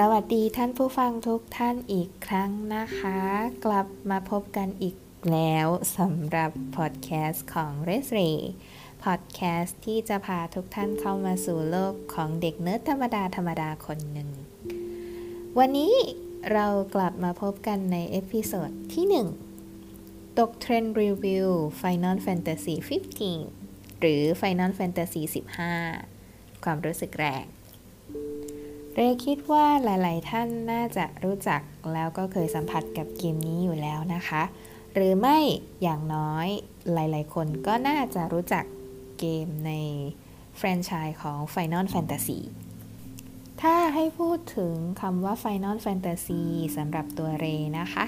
สวัสดีท่านผู้ฟังทุกท่านอีกครั้งนะคะ กลับมาพบกันอีกแล้วสำหรับพอดแคสต์ของ r e s r y พอดแคสต์ที่จะพาทุกท่านเข้ามาสู่โลกของเด็กเนิร์ดธรรมดาธรรมดาคนหนึ่ง วันนี้เรากลับมาพบกันใน episode ที่ 1 ตกเทรนด์รีวิว Final Fantasy 15 หรือ Final Fantasy 15 ความรู้สึกแรง เรคิดว่าหลาย ๆ ท่านน่าจะรู้จักแล้วก็เคยสัมผัสกับเกมนี้อยู่แล้วนะคะ หรือไม่อย่างน้อยหลาย ๆ คนก็น่าจะรู้จักเกมในแฟรนไชส์ของ Final Fantasy ถ้าให้พูดถึงคำว่า Final Fantasy สำหรับตัวเรนะคะ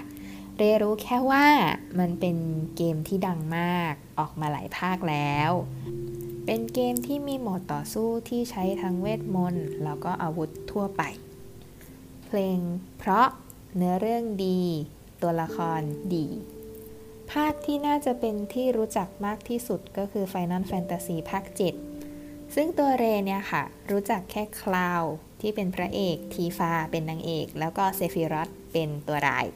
เรรู้แค่ว่ามันเป็นเกมที่ดังมากออกมาหลายภาคแล้ว เป็นเกมที่มีโหมดต่อสู้ที่ใช้ทั้งเวทมนต์แล้วก็อาวุธทั่วไป เพลงเพราะเนื้อเรื่องดี ตัวละครดี ภาคที่น่าจะเป็นที่รู้จักมากที่สุดก็คือ Final Fantasy ภาค 7 ซึ่งตัวเรเนี่ยค่ะ รู้จักแค่คลาวด์ที่เป็นพระเอก ทีฟาเป็นนางเอก แล้วก็เซฟิรอสเป็นตัวร้าย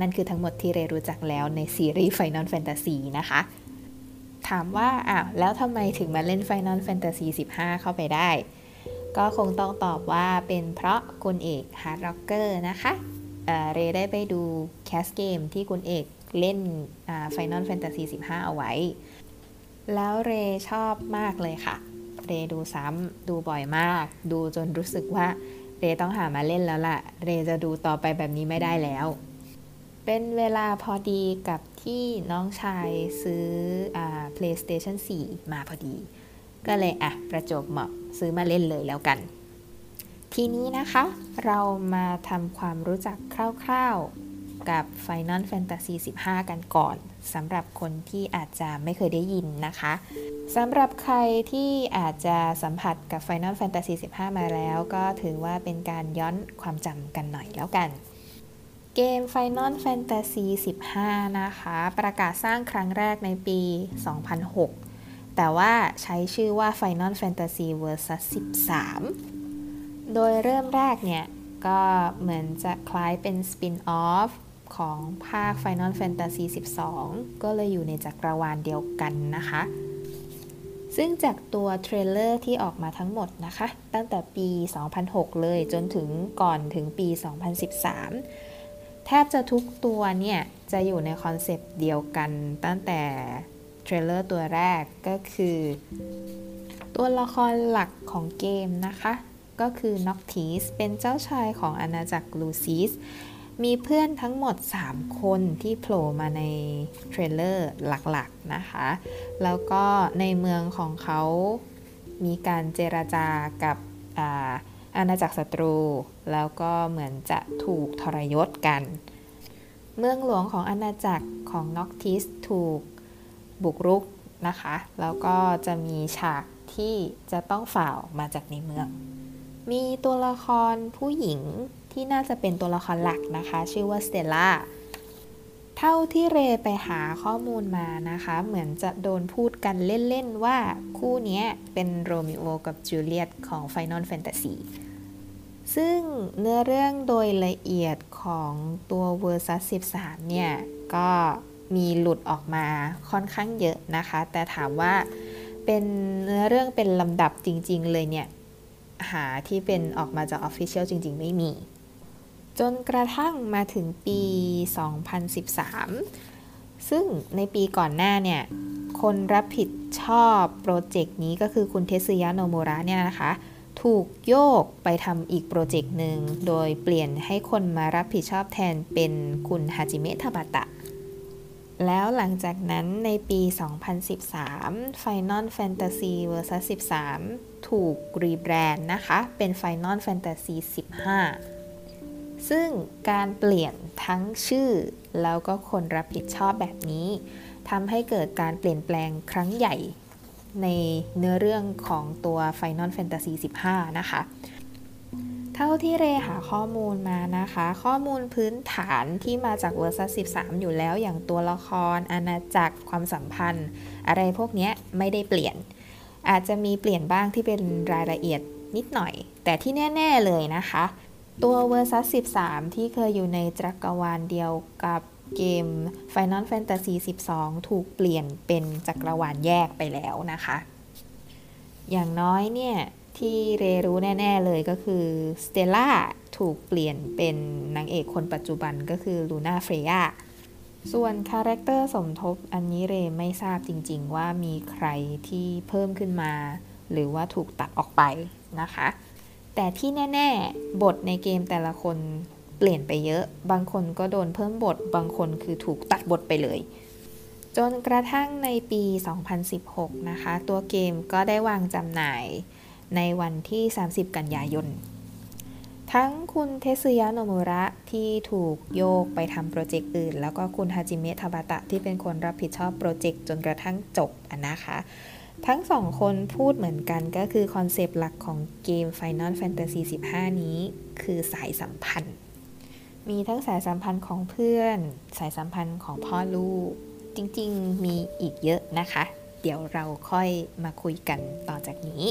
นั่นคือทั้งหมดที่เรรู้จักแล้วในซีรีส์ Final Fantasy นะคะ ถามว่าอ้าวแล้วทำไมถึงมาเล่น Final Fantasy 15 เข้าไปได้ ก็คงต้องตอบว่าเป็นเพราะคุณเอกฮาร์ดร็อกเกอร์นะคะเรได้ไปดู cast เกมที่คุณเอกเล่น Final Fantasy 15 เอาไว้ แล้วเรชอบมากเลยค่ะ เรดูซ้ำดูบ่อยมาก ดูจนรู้สึกว่าเรต้องหามาเล่นแล้วล่ะ เรจะดูต่อไปแบบนี้ไม่ได้แล้ว เป็นเวลาพอดีกับที่น้องชายซื้ออ PlayStation 4 มาพอดี ก็เลยอะประจบเหมาะซื้อมาเล่นเลยแล้วกัน ทีนี้นะคะเรามาทำความรู้จักคร่าวๆกับ Final Fantasy 15 กันก่อนสำหรับคนที่อาจจะไม่เคยได้ยินนะคะสำหรับใครที่อาจจะสัมผัสกับ Final Fantasy 15 มาแล้ว ก็ถือว่าเป็นการย้อนความจำกันหน่อยแล้วกัน เกม Final Fantasy 15 นะคะ ประกาศสร้างครั้งแรกในปี 2006 แต่ว่าใช้ชื่อว่า Final Fantasy Versus 13 โดยเริ่มแรกเนี่ย ก็เหมือนจะคล้ายเป็นสปินออฟของภาค Final Fantasy 12 ก็เลยอยู่ในจักรวาลเดียวกันนะคะ ซึ่งจากตัว trailer ที่ออกมาทั้งหมดนะคะ ตั้งแต่ปี 2006 เลยจนถึงก่อนถึงปี 2013 แทบจะทุกตัวเนี่ย จะอยู่ในคอนเซปต์เดียวกันตั้งแต่ trailer ตัวแรกก็คือ ตัวละครหลักของเกมนะคะ ก็คือ Noctis เป็นเจ้าชายของอาณาจักรลูซิสมีเพื่อนทั้งหมด 3 คนที่โผล่มาในเทรลเลอร์หลักๆนะคะ แล้วก็ในเมืองของเขามีการเจราจากับอา อาณาจักรศัตรู แล้วก็เหมือนจะถูกทรยศกัน เมืองหลวงของอาณาจักรของน็อกทิสถูกบุกรุกนะคะ แล้วก็จะมีฉากที่จะต้องฝ่าออกมาจากในเมือง มีตัวละครผู้หญิงที่น่าจะเป็นตัวละครหลักนะคะ ชื่อว่า Stella เท่าที่เรไปหาข้อมูลมานะคะ เหมือนจะโดนพูดกันเล่น ๆ ว่าคู่นี้เป็นโรมิโอกับจูเลียตของ Final Fantasy ซึ่งเนื้อเรื่องโดยละเอียดของตัว Versus 13 เนี่ย ก็มีหลุดออกมาค่อนข้างเยอะนะคะ แต่ถามว่าเป็นเนื้อเรื่องเป็นลำดับจริง ๆ เลยเนี่ย หาที่เป็นออกมาจาก official จริง ๆ ไม่มี จนกระทั่งมาถึงปี 2013 ซึ่งในปีก่อนหน้าเนี่ย คนรับผิดชอบโปรเจกต์นี้ก็คือคุณเทสึยะโนมุระเนี่ยนะคะ ถูกโยกไปทำอีกโปรเจกต์หนึ่ง โดยเปลี่ยนให้คนมารับผิดชอบแทนเป็นคุณฮาจิเมะทาบาตะ แล้วหลังจากนั้นในปี 2013 Final Fantasy Versus 13 ถูก rebrand นะคะ เป็น Final Fantasy 15 ซึ่งการเปลี่ยนทั้งชื่อ แล้วก็คนรับผิดชอบแบบนี้ทำให้เกิดการเปลี่ยนแปลงครั้งใหญ่ ในเนื้อเรื่องของตัว Final Fantasy 15 นะคะ เท่าที่เรหาข้อมูลมานะคะ ข้อมูลพื้นฐานที่มาจาก Versus 13 อยู่แล้วอย่างตัวละคร อาณาจักรความสัมพันธ์ อะไรพวกนี้ไม่ได้เปลี่ยน อาจจะมีเปลี่ยนบ้างที่เป็นรายละเอียดนิดหน่อย แต่ที่แน่ ๆ เลยนะคะ ตัว Versus 13 ที่เคยอยู่ในจักรวาลเดียวกับ เกม Final Fantasy 12 ถูกเปลี่ยนเป็นจักรวาลแยกไปแล้วนะคะ อย่างน้อยเนี่ย ที่เรรู้แน่ ๆ เลยก็คือสเตลล่าถูกเปลี่ยนเป็นนางเอกคนปัจจุบันก็คือลูน่าเฟรยาส่วน character สมทบอันนี้เรไม่ทราบจริง ๆ ว่ามีใครที่เพิ่มขึ้นมา หรือว่าถูกตัดออกไปนะคะ แต่ที่แน่ ๆ บทในเกมแต่ละคน เปลี่ยนไปเยอะ บางคนก็โดนเพิ่มบท บางคนคือถูกตัดบทไปเลย จนกระทั่งในปี 2016 นะคะ ตัวเกมก็ได้วางจำหน่ายในวันที่ 30 กันยายน ทั้งคุณเทสึยะโนมุระที่ถูกโยกไปทำโปรเจกต์อื่น แล้วก็คุณฮาจิเมะทาบาตะที่เป็นคนรับผิดชอบโปรเจกต์จนกระทั่งจบนะคะ ทั้งสองคนพูดเหมือนกันก็คือคอนเซปต์หลักของเกม Final Fantasy 15 นี้คือสายสัมพันธ์ มีทั้งสายสัมพันธ์ของเพื่อน สายสัมพันธ์ของพ่อลูก จริงๆ มีอีกเยอะนะคะ เดี๋ยวเราค่อยมาคุยกันต่อจากนี้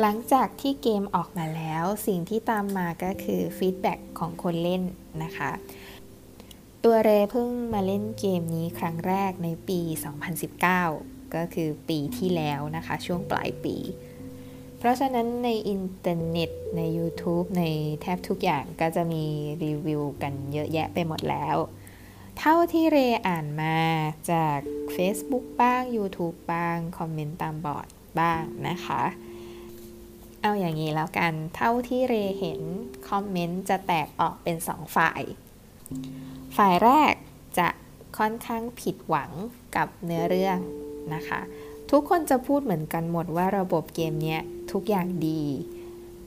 หลังจากที่เกมออกมาแล้ว สิ่งที่ตามมาก็คือ feedback ของคนเล่นนะคะ ตัวเรเพิ่งมาเล่นเกมนี้ครั้งแรกในปี 2019 ก็คือปีที่แล้วนะคะ ช่วงปลายปี เพราะฉะนั้นในอินเทอร์เน็ตใน YouTube ในแทบทุกอย่างก็จะมีรีวิวกันเยอะแยะไปหมดแล้ว เท่าที่เรอ่านมาจาก Facebook บ้าง YouTube บ้าง คอมเมนต์ตามบอร์ดบ้างนะคะ เอาอย่างนี้แล้วกัน เท่าที่เรเห็น คอมเมนต์จะแตกออกเป็นสองฝ่าย ฝ่ายแรกจะค่อนข้างผิดหวังกับเนื้อเรื่องนะคะ ทุกคนจะพูดเหมือนกันหมดว่าระบบเกมเนี้ยทุกอย่างดี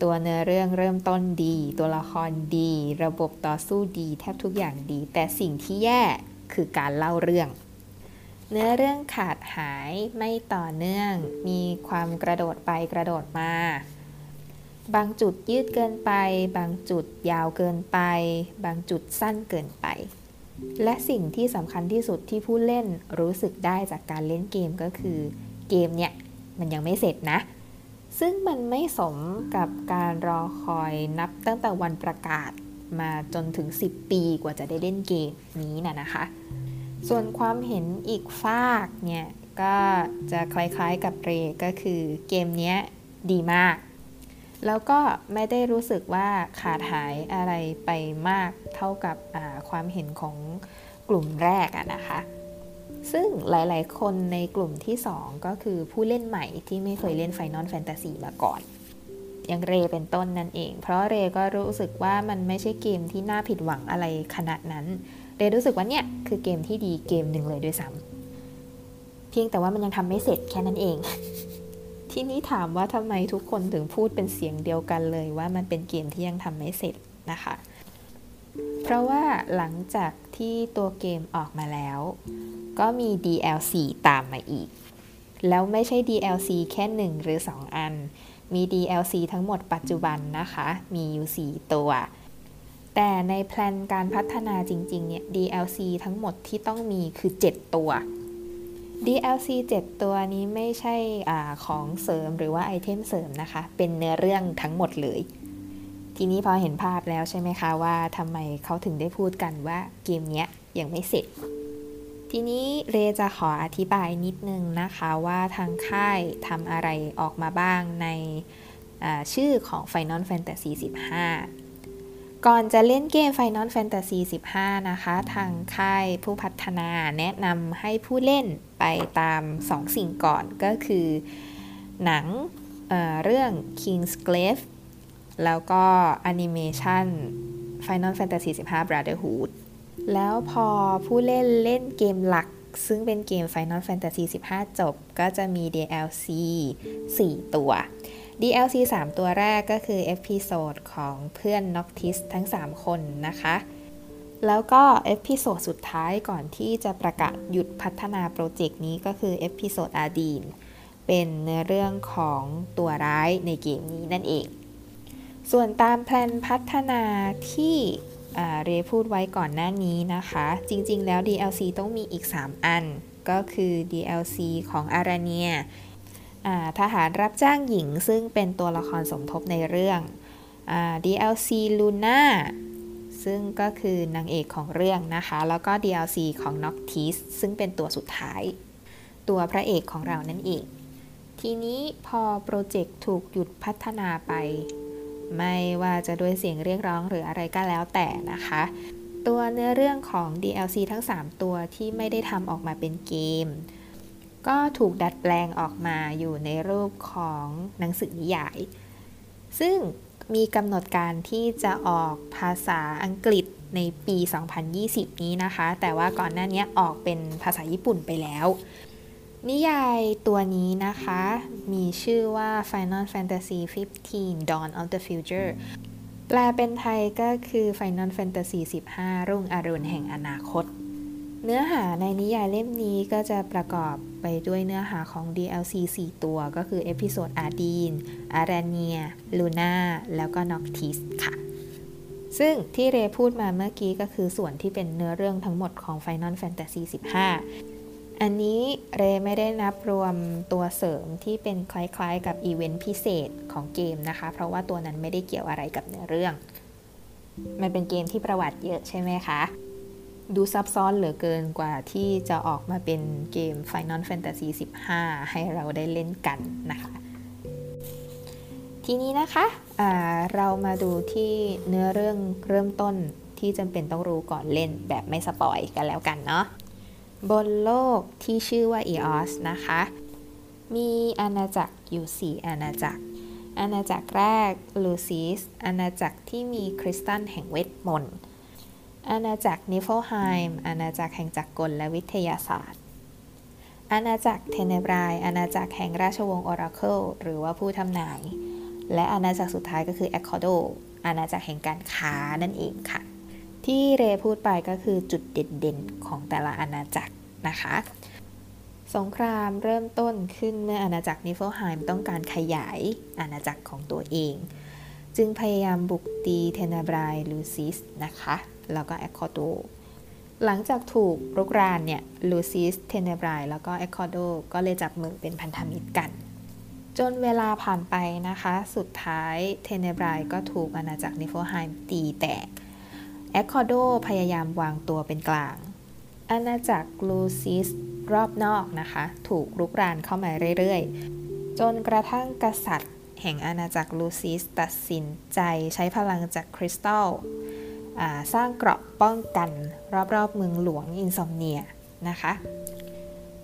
ตัวเนื้อเรื่องเริ่มต้นดี ตัวละครดี ระบบต่อสู้ดีแทบทุกอย่างดี แต่สิ่งที่แย่คือการเล่าเรื่อง เนื้อเรื่องขาดหายไม่ต่อเนื่อง มีความกระโดดไปกระโดดมา บางจุดยืดเกินไป บางจุดยาวเกินไป บางจุดสั้นเกินไปและสิ่งที่สำคัญที่สุดที่ผู้เล่นรู้สึกได้จากการเล่นเกมก็คือ เกมเนี่ยมันยังไม่เสร็จนะ ซึ่งมันไม่สมกับการรอคอยนับตั้งแต่วันประกาศมาจนถึง 10 ปีกว่าจะได้เล่นเกมนี้นะนะคะ ส่วนความเห็นอีกฝากเนี่ยก็จะคล้ายๆกับเรก็คือเกมนี้ดีมาก แล้วก็ไม่ได้รู้สึกว่าขาดหายอะไรไปมากเท่ากับความเห็นของกลุ่มแรกอะนะคะ ซึ่งหลายๆ คนในกลุ่มที่ 2 ก็คือผู้เล่นใหม่ที่ไม่เคยเล่น Final Fantasy มาก่อนอย่างเรเป็นต้นนั่นเอง เพราะเรก็รู้สึกว่ามันไม่ใช่เกมที่น่าผิดหวังอะไรขนาดนั้น เรรู้สึกว่าเนี่ยคือเกมที่ดีเกมหนึ่งเลยด้วยซ้ำเพียงแต่ว่ามันยังทำไม่เสร็จแค่นั้นเอง ที่นี้ถามว่าทำไมทุกคนถึงพูดเป็นเสียงเดียวกันเลยว่ามันเป็นเกมที่ยังทำไม่เสร็จนะคะ เพราะว่าหลังจากที่ตัวเกมออกมาแล้ว ก็มี DLC ตามมาอีก แล้วไม่ใช่ DLC แค่ 1 หรือ 2 อัน มี DLC ทั้งหมดปัจจุบันนะคะ มีอยู่4ตัว แต่ใน plan การพัฒนาจริงๆ เนี่ย DLC ทั้งหมดที่ต้องมีคือ 7 ตัว DLC 7 ตัวนี้ไม่ใช่ของเสริมหรือว่า item เสริมนะคะ เป็นเนื้อเรื่องทั้งหมดเลย ทีนี้พอเห็นภาพแล้วใช่ไหมคะว่าทำไมเขาถึงได้พูดกันว่าเกมนี้ยังไม่เสร็จ ทีนี้เรจะขออธิบายนิดนึงนะคะว่าทางค่ายทำอะไรออกมาบ้างในชื่อของ Final Fantasy 15 ก่อนจะเล่นเกม Final Fantasy 15 นะคะ ทางค่ายผู้พัฒนาแนะนำให้ผู้เล่นไปตาม 2 สิ่งก่อนก็คือหนังเเรื่อง King's Glaive แล้วก็แอนิเมชัน Final Fantasy 15 Brotherhood แล้วพอผู้เล่นเล่นเกมหลัก ซึ่งเป็นเกม Final Fantasy 15 จบ ก็จะมี DLC 4 ตัว DLC 3 ตัวแรกก็คือ episode ของเพื่อน Noctis ทั้ง 3 คนนะคะ แล้วก็ episode สุดท้ายก่อนที่จะประกาศหยุดพัฒนาโปรเจกต์นี้ก็คือ episode อาดีนเป็นเนื้อเรื่องของตัวร้ายในเกมนี้นั่นเอง ส่วนตามแพลนพัฒนาที่เรพูดไว้ก่อนหน้านี้นะคะ จริงๆ แล้ว DLC ต้องมีอีก 3 อัน ก็คือ DLC ของอาราเนียทหารรับจ้างหญิงซึ่งเป็นตัวละครสมทบในเรื่อง DLC Luna ซึ่งก็คือนางเอกของเรื่องนะคะ แล้วก็ DLC ของ Noctis ซึ่งเป็นตัวสุดท้าย ตัวพระเอกของเรานั่นเอง ทีนี้พอโปรเจกต์ถูกหยุดพัฒนาไป ไม่ว่าจะด้วยเสียงเรียกร้องหรืออะไรก็แล้วแต่นะคะ ตัวเนื้อเรื่องของ DLC ทั้ง 3 ตัวที่ไม่ได้ทำออกมาเป็นเกม ก็ถูกดัดแปลงออกมาอยู่ในรูปของหนังสือนิยาย ซึ่งมีกำหนดการที่จะออกภาษาอังกฤษในปี 2020 นี้นะคะ แต่ว่าก่อนหน้านี้ออกเป็นภาษาญี่ปุ่นไปแล้ว นิยายตัวนี้นะคะ มีชื่อว่า Final Fantasy 15 Dawn of the Future แปลเป็นไทยก็คือ Final Fantasy 15 รุ่งอรุณแห่งอนาคต เนื้อหาในนิยายเล่มนี้ก็จะประกอบไปด้วยเนื้อหาของ DLC 4 ตัวก็คือ episode อาดีน อาราเนีย ลูน่า แล้วก็น็อกทิสค่ะ ซึ่งที่เรพูดมาเมื่อกี้ก็คือส่วนที่เป็นเนื้อเรื่องทั้งหมดของ Final Fantasy 15 อันนี้เรไม่ได้นับรวมตัวเสริมที่เป็นคล้ายๆ กับอีเวนต์พิเศษของเกมนะคะ เพราะว่าตัวนั้นไม่ได้เกี่ยวอะไรกับเนื้อเรื่อง มันเป็นเกมที่ประวัติเยอะใช่ไหมคะ ดูซับซ้อนเหลือเกินกว่าที่จะออกมาเป็นเกม Final Fantasy 15 ให้เราได้เล่นกันนะคะ ทีนี้นะคะเรามาดูที่เนื้อเรื่องเริ่มต้นที่จำเป็นต้องรู้ก่อนเล่นแบบไม่ spoil กันแล้วกันเนาะ บนโลกที่ชื่อว่า EOS นะคะ มีอาณาจักรอยู่ 4 อาณาจักร อาณาจักรแรกลูซิส อาณาจักรที่มีคริสตัลแห่งเวทมนต์ อาณาจักรนิฟเฟลไฮม์ อาณาจักรแห่งจักรกลและวิทยาศาสตร์ อาณาจักรเทเนบราย อาณาจักรแห่งราชวงศ์ออราเคิลหรือว่าผู้ทำนาย และอาณาจักรสุดท้ายก็คือแอคคอร์โด อาณาจักรแห่งการค้านั่นเองค่ะ ที่เรพูดไปก็คือจุดเด่นๆของแต่ละอาณาจักรนะคะ สงครามเริ่มต้นขึ้นเมื่ออาณาจักรนิฟเฟลไฮม์ต้องการขยายอาณาจักรของตัวเอง จึงพยายามบุกตีเทเนบรายลูซิสนะคะ แล้วก็แอคคอร์โดหลังจากถูกรุกรานเนี่ยลูซิสเทเนบรายแล้วก็แอคคอร์โดก็เลยจับมือเป็นพันธมิตรกัน จนเวลาผ่านไปนะคะ สุดท้ายเทเนบรายก็ถูกอาณาจักรนิฟเฟลไฮม์ตีแตก แอคคอร์โดพยายามวางตัวเป็นกลาง อาณาจักรลูซิสรอบนอกนะคะ ถูกรุกรานเข้ามาเรื่อยๆ จนกระทั่งกษัตริย์ แห่งอาณาจักรลูซิสตัดสินใจใช้พลังจากคริสตัลสร้างเกราะป้องกันรอบๆเมืองหลวงอินซอมเนียนะคะ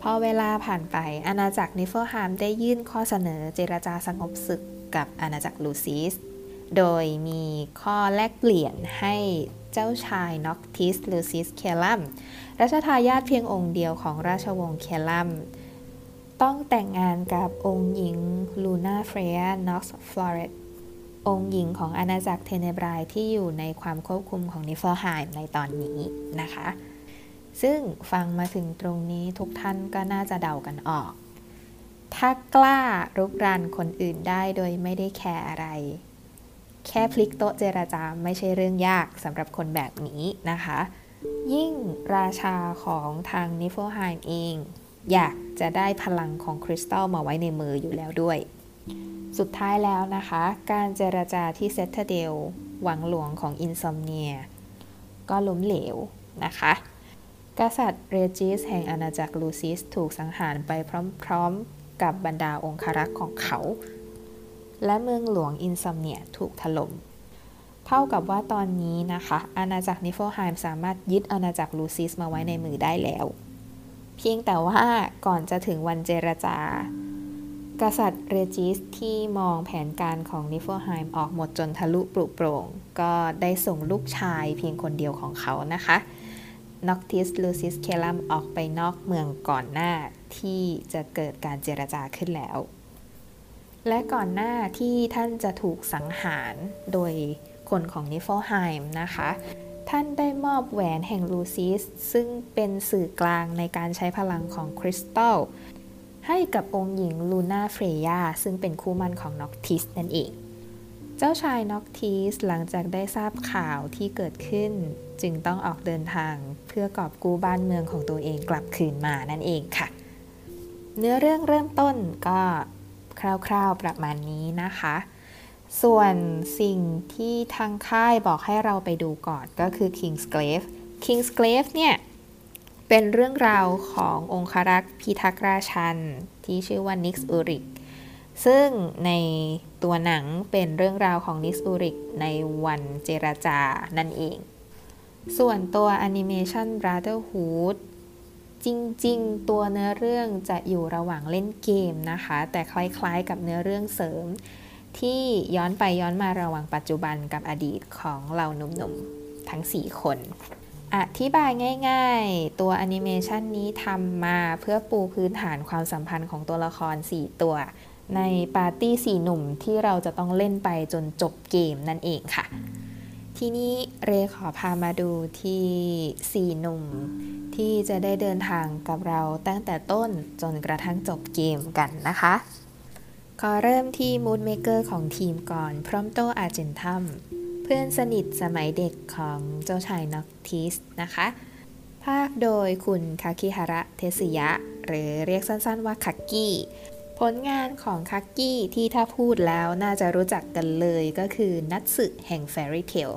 พอเวลาผ่านไปอาณาจักรนิฟเฟลไฮม์ได้ยื่นข้อเสนอเจรจาสงบศึกกับอาณาจักรลูซิส โดยมีข้อแลกเปลี่ยนให้ เจ้าชายน็อกทิสลูซิสเคลัมรัชทายาทเพียงองค์เดียวของราชวงศ์เคลัมต้องแต่งงานกับองค์หญิงลูนาเฟรียน็อกซ์ฟลอเรตองค์หญิงของอาณาจักรเทเนบรายที่อยู่ในความควบคุมของนิฟเฟลไฮม์ในตอนนี้นะคะ ซึ่งฟังมาถึงตรงนี้ทุกท่านก็น่าจะเดากันออก ถ้ากล้ารุกรานคนอื่นได้โดยไม่ได้แคร์อะไร แค่พลิกโต๊ะเจรจาไม่ใช่เรื่องยากสำหรับคนแบบนี้นะคะ ยิ่งราชาของทางนิฟเฟลไฮม์เอง อยากจะได้พลังของคริสตัลมาไว้ในมืออยู่แล้วด้วย สุดท้ายแล้วนะคะ การเจรจาที่ Citadel วังหลวงของอินซอมเนีย ก็ล้มเหลวนะคะ กษัตริย์เรจิสแห่งอาณาจักรลูซิสถูกสังหารไปพร้อมๆ กับบรรดาองครักษ์ของเขา และเมืองหลวงอินซอมเนียถูกถล่ม เท่ากับว่าตอนนี้นะคะ อาณาจักรนิฟเฟลไฮม์สามารถยึดอาณาจักรลูซิสมาไว้ในมือได้แล้ว เพียงแต่ว่าก่อนจะถึงวันเจรจา กษัตริย์เรจิสที่มองแผนการของนิฟเฟอร์ไฮม์ออกหมดจนทะลุปลุกโปร่ง ก็ได้ส่งลูกชายเพียงคนเดียวของเขานะคะน็อกทิสลูซิสเคลัมออกไปนอกเมืองก่อนหน้าที่จะเกิดการเจรจาขึ้นแล้ว และก่อนหน้าที่ท่านจะถูกสังหารโดยคนของนิฟเฟลไฮม์นะคะ ท่านได้มอบแหวนแห่งลูซิส ซึ่งเป็นสื่อกลางในการใช้พลังของคริสตัลให้กับองค์หญิงลูน่าเฟรยาซึ่งเป็นคู่มั่นของน็อกทิสนั่นเอง เจ้าชายน็อกทิสหลังจากได้ทราบข่าวที่เกิดขึ้น จึงต้องออกเดินทางเพื่อกอบกู้บ้านเมืองของตัวเองกลับคืนมานั่นเองค่ะ เนื้อเรื่องเริ่มต้นก็ คร่าว ๆประมาณนี้นะคะ ส่วนสิ่งที่ทางค่ายบอกให้เราไปดูก่อนก็คือ Kingsglaive Kingsglaive เนี่ยเป็นเรื่องราวขององครักษ์พิทักษ์ราชัน ที่ชื่อว่านิกส์อูริก ซึ่งในตัวหนังเป็นเรื่องราวของนิกส์อูริกในวันเจรจานั่นเอง ส่วนตัวแอนิเมชัน Brotherhood จริง ๆ ตัวเนื้อเรื่องจะอยู่ระหว่างเล่นเกมนะคะ แต่คล้าย ๆ กับเนื้อเรื่องเสริม ที่ย้อนไปย้อนมาระหว่างปัจจุบันกับอดีตของเราหนุ่มๆทั้ง 4 คน อธิบายง่าย ๆ ตัวแอนิเมชันนี้ทำมาเพื่อปูพื้นฐานความสัมพันธ์ของตัวละคร 4 ตัว ในปาร์ตี้สี่หนุ่มที่เราจะต้องเล่นไปจนจบเกมนั่นเองค่ะ ทีนี้เรขอพามาดูที่สี่หนุ่ม ที่จะได้เดินทางกับเราตั้งแต่ต้นจนกระทั่งจบเกมกันนะคะ ขอเริ่มที่ mood maker ของทีมก่อนพรอมโตอาเจนทัมเพื่อนสนิทสมัยเด็กของเจ้าชายน็อกทิสนะคะ พากย์โดยคุณคาคิฮาระเท็ตสึยะ หรือเรียกสั้นๆว่าคักกี้ ผลงานของคักกี้ที่ถ้าพูดแล้วน่าจะรู้จักกันเลยก็คือนัตสึแห่ง Fairy Tail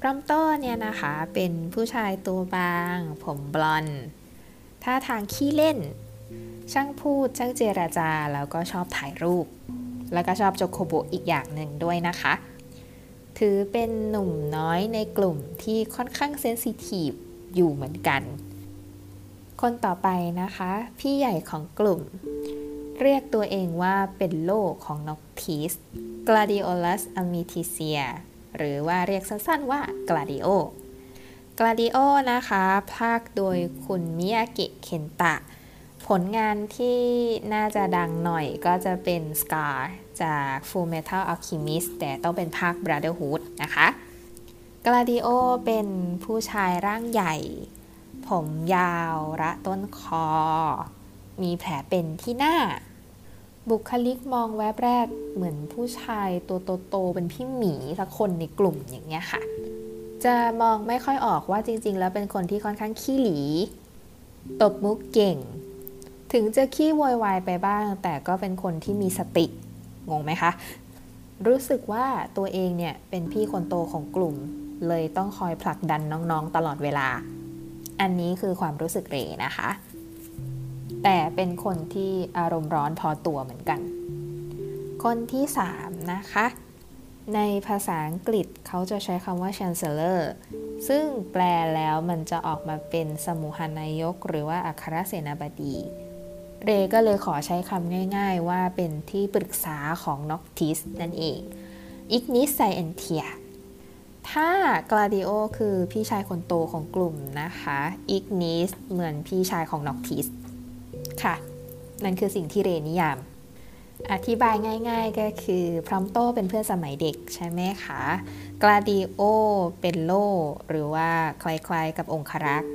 พรอมโตเนี่ยนะคะเป็นผู้ชายตัวบาง ผมบลอนท่าทางขี้เล่น ช่างพูดช่างเจราจา แล้วก็ชอบถ่ายรูป แล้วก็ชอบโจโคโบอีกอย่างหนึ่งด้วยนะคะ ถือเป็นหนุ่มน้อยในกลุ่มที่ค่อนข้างเซนซิทีฟอยู่เหมือนกัน คนต่อไปนะคะ พี่ใหญ่ของกลุ่ม เรียกตัวเองว่าเป็นโลกของนกทีส Gladiolus amiticia หรือว่าเรียกสั้นๆว่า Gladio Gladio นะคะ ภาคโดยคุณมิยากิเคนตะ ผลงานที่น่าจะดังหน่อยก็จะเป็น Scar จาก Full Metal Alchemist แต่ต้องเป็นภาค Brotherhood นะคะ Gladio เป็นผู้ชายร่างใหญ่ ผมยาวระต้นคอ มีแผลเป็นที่หน้า บุคลิกมองแวบแรกเหมือนผู้ชายตัวโตๆเป็นพี่หมีสักคนในกลุ่มอย่างเงี้ยค่ะ จะมองไม่ค่อยออกว่าจริง ๆ แล้วเป็นคนที่ค่อนข้างขี้หลี ตบมุกเก่ง ถึงจะขี้โวยวายไปบ้าง แต่ก็เป็นคนที่มีสติ งงไหมคะ รู้สึกว่าตัวเองเนี่ยเป็นพี่คนโตของกลุ่ม เลยต้องคอยผลักดันน้องๆตลอดเวลา อันนี้คือความรู้สึกเรนะคะ แต่เป็นคนที่อารมณ์ร้อนพอตัวเหมือนกัน คนที่ 3 นะคะ ในภาษาอังกฤษเขาจะใช้คำว่า chancellor ซึ่งแปลแล้วมันจะออกมาเป็นสมุหานายก หรือว่าอัครเสนาบดี เรก็เลยขอใช้คำง่ายๆว่าเป็นที่ปรึกษาของน็อกทิสนั่นเองอิกนิสไซเอนเทียถ้ากลาดิโอคือพี่ชายคนโตของกลุ่มนะคะ อิกนิสเหมือนพี่ชายของน็อกทิส ค่ะ นั่นคือสิ่งที่เรนิยาม อธิบายง่าย ๆ ก็คือพรอมโตเป็นเพื่อนสมัยเด็กใช่ไหมคะกลาดิโอเป็นโล่ หรือว่าคล้ายๆกับองครักษ์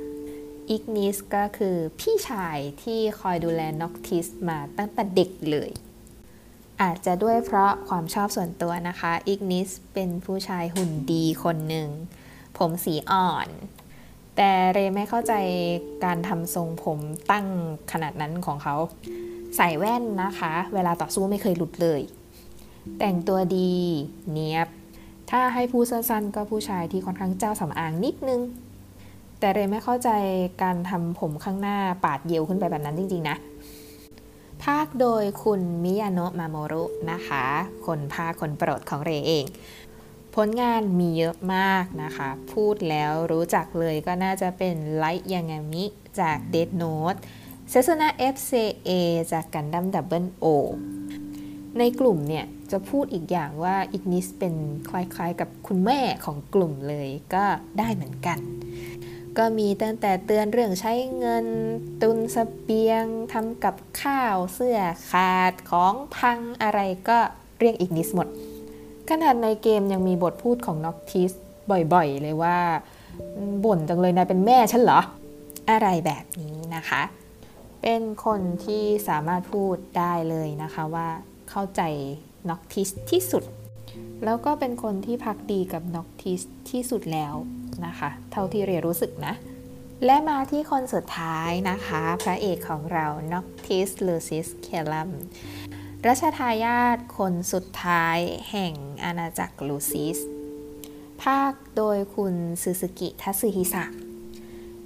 อิกนิสก็คือพี่ชายที่คอยดูแลน็อกทิสมาตั้งแต่เด็กเลย อาจจะด้วยเพราะความชอบส่วนตัวนะคะ อิกนิสเป็นผู้ชายหุ่นดีคนหนึ่ง ผมสีอ่อน แต่เรไม่เข้าใจการทำทรงผมตั้งขนาดนั้นของเขา ใส่แว่นนะคะ เวลาต่อสู้ไม่เคยหลุดเลย แต่งตัวดีเนียบ ถ้าให้พูดสั้นๆก็ผู้ชายที่ค่อนข้างเจ้าสำอางนิดนึง แต่เรไม่เข้าใจการทำผมข้างหน้าปาดเยวขึ้นไปแบบนั้นจริง ๆ นะภาคโดยคุณมิยาโนะมาโมรุนะคะ คนพากย์คนโปรดของเรเอง ผลงานมีเยอะมากนะคะ พูดแล้วรู้จักเลยก็น่าจะเป็นไลท์ยางามิจาก Death Note เซซนา FCA จากกันดั้มดับเบิลโอในกลุ่มเนี่ยจะพูดอีกอย่างว่าอิกนิสเป็นคล้ายๆกับคุณแม่ของกลุ่มเลยก็ได้เหมือนกัน ก็มีตั้งแต่เตือนเรื่องใช้เงินตุนเสบียงทำกับข้าวเสื้อขาดของพังอะไรก็เรียกอิกนิสหมด ขนาดในเกมยังมีบทพูดของน็อกทิสบ่อยๆ เลยว่า บ่นจังเลยนายเป็นแม่ฉันเหรอ อะไรแบบนี้นะคะ เป็นคนที่สามารถพูดได้เลยนะคะว่าเข้าใจน็อกทิสที่สุด แล้วก็เป็นคนที่พักดีกับน็อกทิสที่สุดแล้วนะคะ เท่าที่เรียรู้สึกนะ และมาที่คนสุดท้ายนะคะ พระเอกของเราน็อกทิสลูซิสเคลัม รัชทายาทคนสุดท้ายแห่งอาณาจักรลูซิส ภาคโดยคุณซูซูกิทัสึฮิสะ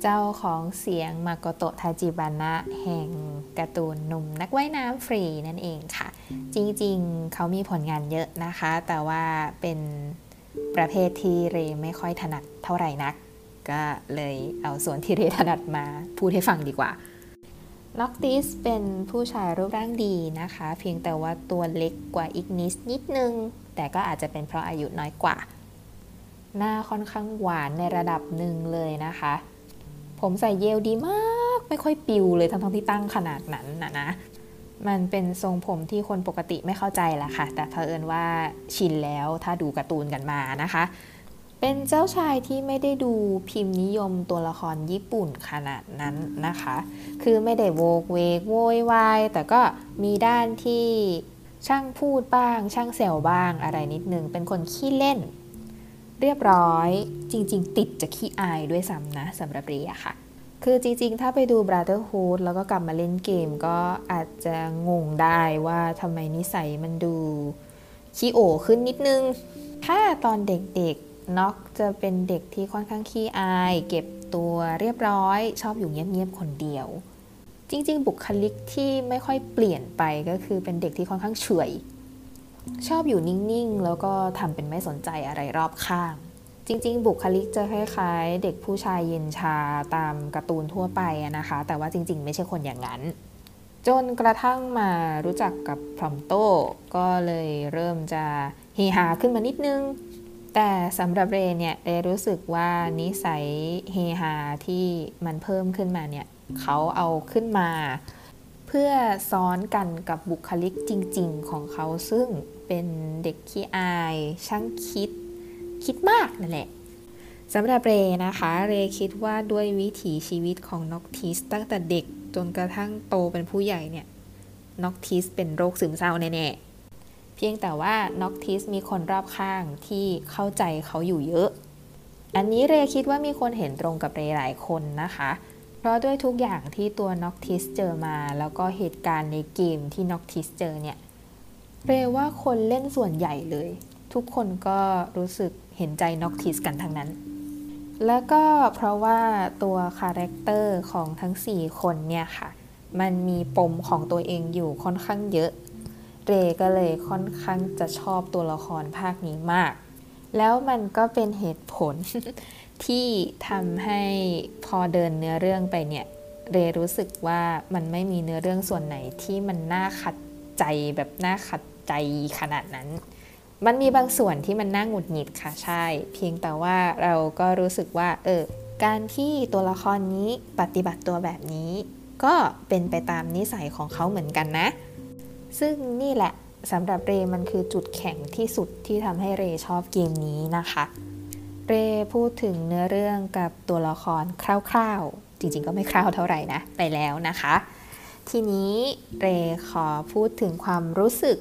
เจ้าของเสียงมาโกโตะทาจิบานะ แห่งการ์ตูนหนุ่มนักว่ายน้ำฟรีนั่นเองค่ะ จริงๆ เขามีผลงานเยอะนะคะ แต่ว่าเป็นประเภทที่เรไม่ค่อยถนัดเท่าไหร่นัก ก็เลยเอาส่วนที่เรถนัดมาพูดให้ฟังดีกว่า น็อกติสเป็นผู้ชายรูปร่างดีนะคะ เพียงแต่ว่าตัวเล็กกว่าอีกนิดนิดนึง แต่ก็อาจจะเป็นเพราะอายุน้อยกว่า หน้าค่อนข้างหวานในระดับหนึ่งเลยนะคะ ผมใส่เยลดีมากไม่ค่อยปิวเลยทั้งทที่ตั้งขนาดนั้นนะนะมันเป็นทรงผมที่คนปกติไม่เข้าใจแหละค่ะ แต่เผอิญว่าชินแล้วถ้าดูการ์ตูนกันมานะคะ เป็นเจ้าชายที่ไม่ได้ดูพิมพ์นิยมตัวละครญี่ปุ่นขนาดนั้นนะคะ คือไม่ได้โวกเวกโวยวาย แต่ก็มีด้านที่ช่างพูดบ้าง ช่างเซลบ้างอะไรนิดนึง เป็นคนขี้เล่น เรียบร้อยจริง ๆ ติดจะขี้อายด้วยซ้ำนะสำหรับเรียค่ะ คือจริง ๆ ถ้าไปดู Brotherhood แล้วก็กลับมาเล่นเกมก็อาจจะงงได้ว่าทำไมนิสัยมันดูขี้โอขึ้นนิดนึง ถ้าตอนเด็ก น็อกจะเป็นเด็กที่ค่อนข้างขี้อาย เก็บตัวเรียบร้อย ชอบอยู่เงียบๆคนเดียว จริง ๆ บุคลิกที่ไม่ค่อยเปลี่ยนไปก็คือเป็นเด็กที่ค่อนข้างเฉยชอบอยู่นิ่งๆ แล้วก็ทำเป็นไม่สนใจอะไรรอบข้าง จริง ๆ บุคลิกจะคล้ายๆ เด็กผู้ชายเย็นชาตามการ์ตูนทั่วไปนะคะ แต่ว่าจริง ๆ ไม่ใช่คนอย่างนั้น จนกระทั่งมารู้จักกับพรอมโตก็เลยเริ่มจะเฮฮาขึ้นมานิดนึง แต่สำหรับเรเนี่ยเรรู้สึกว่านิสัยเฮฮาที่มันเพิ่มขึ้นมาเนี่ยเขาเอาขึ้นมา เพื่อซ้อนกันกับบุคลิกจริง ๆ ของเขาซึ่งเป็นเด็กขี้อาย ช่างคิด คิดมากนั่นแหละสำหรับเรนะคะ เรคิดว่าด้วยวิถีชีวิตของน็อกทิสตั้งแต่เด็กจนกระทั่งโตเป็นผู้ใหญ่เนี่ยน็อกทิสเป็นโรคซึมเศร้าแน่ๆ เพียงแต่ว่าน็อกทิสมีคนรอบข้างที่เข้าใจเขาอยู่เยอะ อันนี้เรคิดว่ามีคนเห็นตรงกับเรหลายคนนะคะ เพราะด้วยทุกอย่างที่ตัวน็อกทิสเจอมา แล้วก็เหตุการณ์ในเกมที่น็อกทิสเจอเนี่ย เรว่าคนเล่นส่วนใหญ่เลย ทุกคนก็รู้สึกเห็นใจน็อกทิสกันทั้งนั้น แล้วก็เพราะว่าตัว character ของทั้ง 4 คนเนี่ยค่ะมันมีปมของตัวเองอยู่ค่อนข้างเยอะ เรก็เลยค่อนข้างจะชอบตัวละครภาคนี้มาก แล้วมันก็เป็นเหตุผลที่ทำให้พอเดินเนื้อเรื่องไปเนี่ย เรรู้สึกว่ามันไม่มีเนื้อเรื่องส่วนไหนที่มันน่าขัดใจแบบน่าขัดใจขนาดนั้น มันมีบางส่วนที่มันน่าหงุดหงิดค่ะใช่ เพียงแต่ว่าเราก็รู้สึกว่า เออ การที่ตัวละครนี้ปฏิบัติตัวแบบนี้ ก็เป็นไปตามนิสัยของเขาเหมือนกันนะ ซึ่งนี่แหละสำหรับเรมันคือจุดแข็งที่สุดที่ทำให้เรชอบเกมนี้นะคะ เรพูดถึงเนื้อเรื่องกับตัวละครคร่าวๆ จริงๆก็ไม่คร่าวเท่าไหร่นะ ไปแล้วนะคะ ทีนี้เรขอพูดถึงความรู้สึก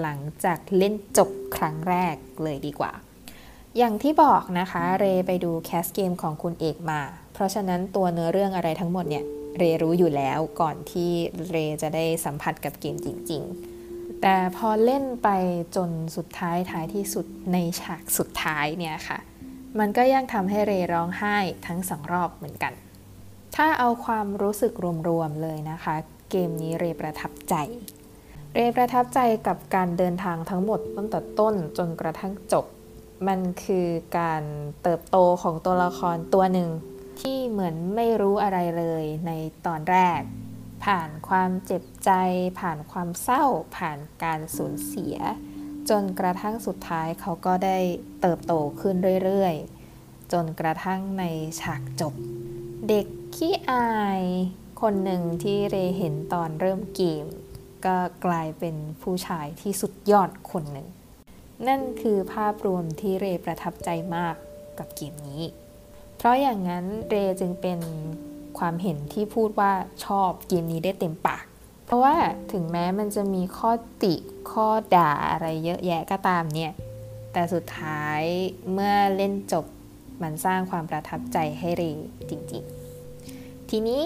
หลังจากเล่นจบครั้งแรกเลยดีกว่า อย่างที่บอกนะคะ เรไปดูแคสเกมของคุณเอกมา เพราะฉะนั้นตัวเนื้อเรื่องอะไรทั้งหมดเนี่ย เรรู้อยู่แล้วก่อนที่เรจะได้สัมผัสกับเกมจริง ๆ แต่พอเล่นไปจนสุดท้ายท้ายที่สุดในฉากสุดท้ายเนี่ยค่ะ มันก็ยังทำให้เรร้องไห้ทั้งสองรอบเหมือนกัน ถ้าเอาความรู้สึกรวมๆเลยนะคะ เกมนี้เรประทับใจ เรประทับใจกับการเดินทางทั้งหมดตั้งแต่ต้นจนกระทั่งจบ มันคือการเติบโตของตัวละครตัวหนึ่ง ที่เหมือนไม่รู้อะไรเลยในตอนแรก ผ่านความเจ็บใจ ผ่านความเศร้า ผ่านการสูญเสีย จนกระทั่งสุดท้ายเขาก็ได้เติบโตขึ้นเรื่อยๆ จนกระทั่งในฉากจบ เด็กขี้อายคนหนึ่งที่เรเห็นตอนเริ่มเกม ก็กลายเป็นผู้ชายที่สุดยอดคนหนึ่ง นั่นคือภาพรวมที่เรประทับใจมากกับเกมนี้ เพราะอย่างนั้นเรจึงเป็นความเห็นที่พูดว่าชอบเกมนี้ได้เต็มปาก เพราะว่าถึงแม้มันจะมีข้อติข้อด่าอะไรเยอะแยะก็ตามเนี่ย แต่สุดท้ายเมื่อเล่นจบมันสร้างความประทับใจให้เรจริงๆ ทีนี้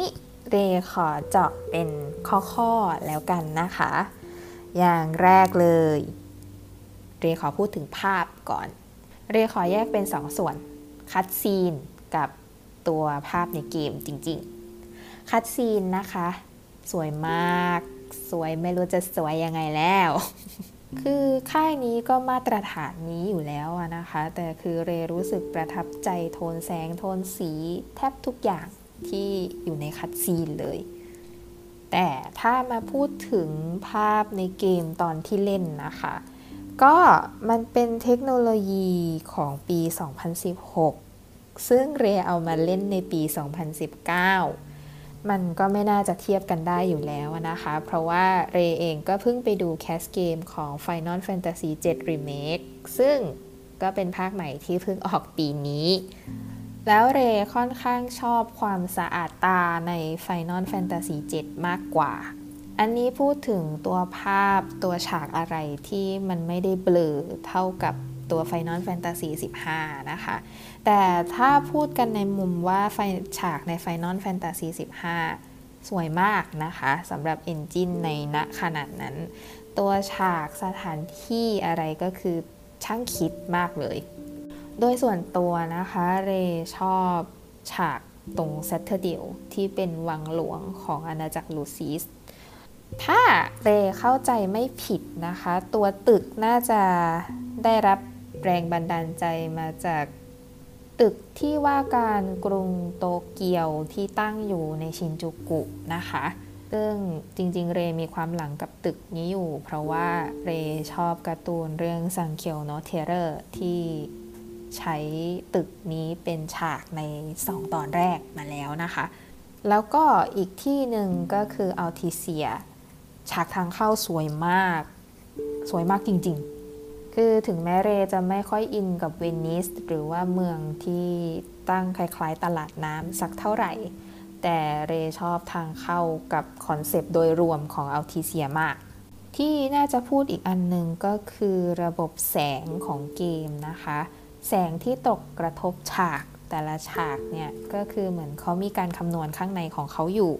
เรขอเจาะเป็นข้อๆแล้วกันนะคะ อย่างแรกเลย เรขอพูดถึงภาพก่อน เรขอแยกเป็นสองส่วน คัดซีน กับตัวภาพในเกมจริงๆ cutscene นะคะ สวยมาก สวยไม่รู้จะสวยยังไงแล้ว คือค่ายนี้ก็มาตรฐานนี้อยู่แล้วนะคะ แต่คือเรรู้สึกประทับใจโทนแสงโทนสีแทบทุกอย่างที่อยู่ใน cutscene เลย แต่ถ้ามาพูดถึงภาพในเกมตอนที่เล่นนะคะ ก็มันเป็นเทคโนโลยีของปี 2016 ซึ่งเรเอามาเล่นในปี 2019 มันก็ไม่น่าจะเทียบกันได้อยู่แล้วนะคะ เพราะว่าเรเองก็เพิ่งไปดูแคสเกมของ Final Fantasy 7 Remake ซึ่งก็เป็นภาคใหม่ที่เพิ่งออกปีนี้ แล้วเรค่อนข้างชอบความสะอาดตาใน Final Fantasy 7 มากกว่า อันนี้พูดถึงตัวภาพตัวฉากอะไรที่มันไม่ได้เบลอเท่ากับ ตัว Final Fantasy 15 นะคะ แต่ถ้าพูดกันในมุมว่าฉากใน Final Fantasy 15 สวยมากนะคะสำหรับ engine ในณขณะนั้น ตัวฉากสถานที่อะไรก็คือช่างคิดมากเลย โดยส่วนตัวนะคะเรชอบฉากตรง Citadelที่เป็นวังหลวงของอาณาจักรลูซิสถ้าเรเข้าใจไม่ผิดนะคะ ตัวตึกน่าจะได้รับ แรงบันดาลใจมาจากตึกที่ว่าการกรุงโตเกียวที่ตั้งอยู่ในชินจูกุนะคะ ซึ่งจริงๆ เรมีความหลังกับตึกนี้อยู่ เพราะว่าเรชอบการ์ตูนเรื่องซังเคียวโนเทเรอร์ที่ใช้ตึกนี้เป็นฉากใน 2 ตอนแรกมาแล้วนะคะ แล้วก็อีกที่หนึ่งก็คืออัลติเซีย ฉากทางเข้าสวยมาก สวยมากจริงๆ คือถึงแม้เรจะไม่ค่อยอินกับเวนิสหรือว่าเมืองที่ตั้งคล้ายๆตลาดน้ำสักเท่าไหร่ แต่เรชอบทางเข้ากับ concept โดยรวมของอัลติเซียมาก ที่น่าจะพูดอีกอันหนึ่งก็คือระบบแสงของเกมนะคะ แสงที่ตกกระทบฉากแต่ละฉากเนี่ย ก็คือเหมือนเขามีการคำนวณข้างในของเขาอยู่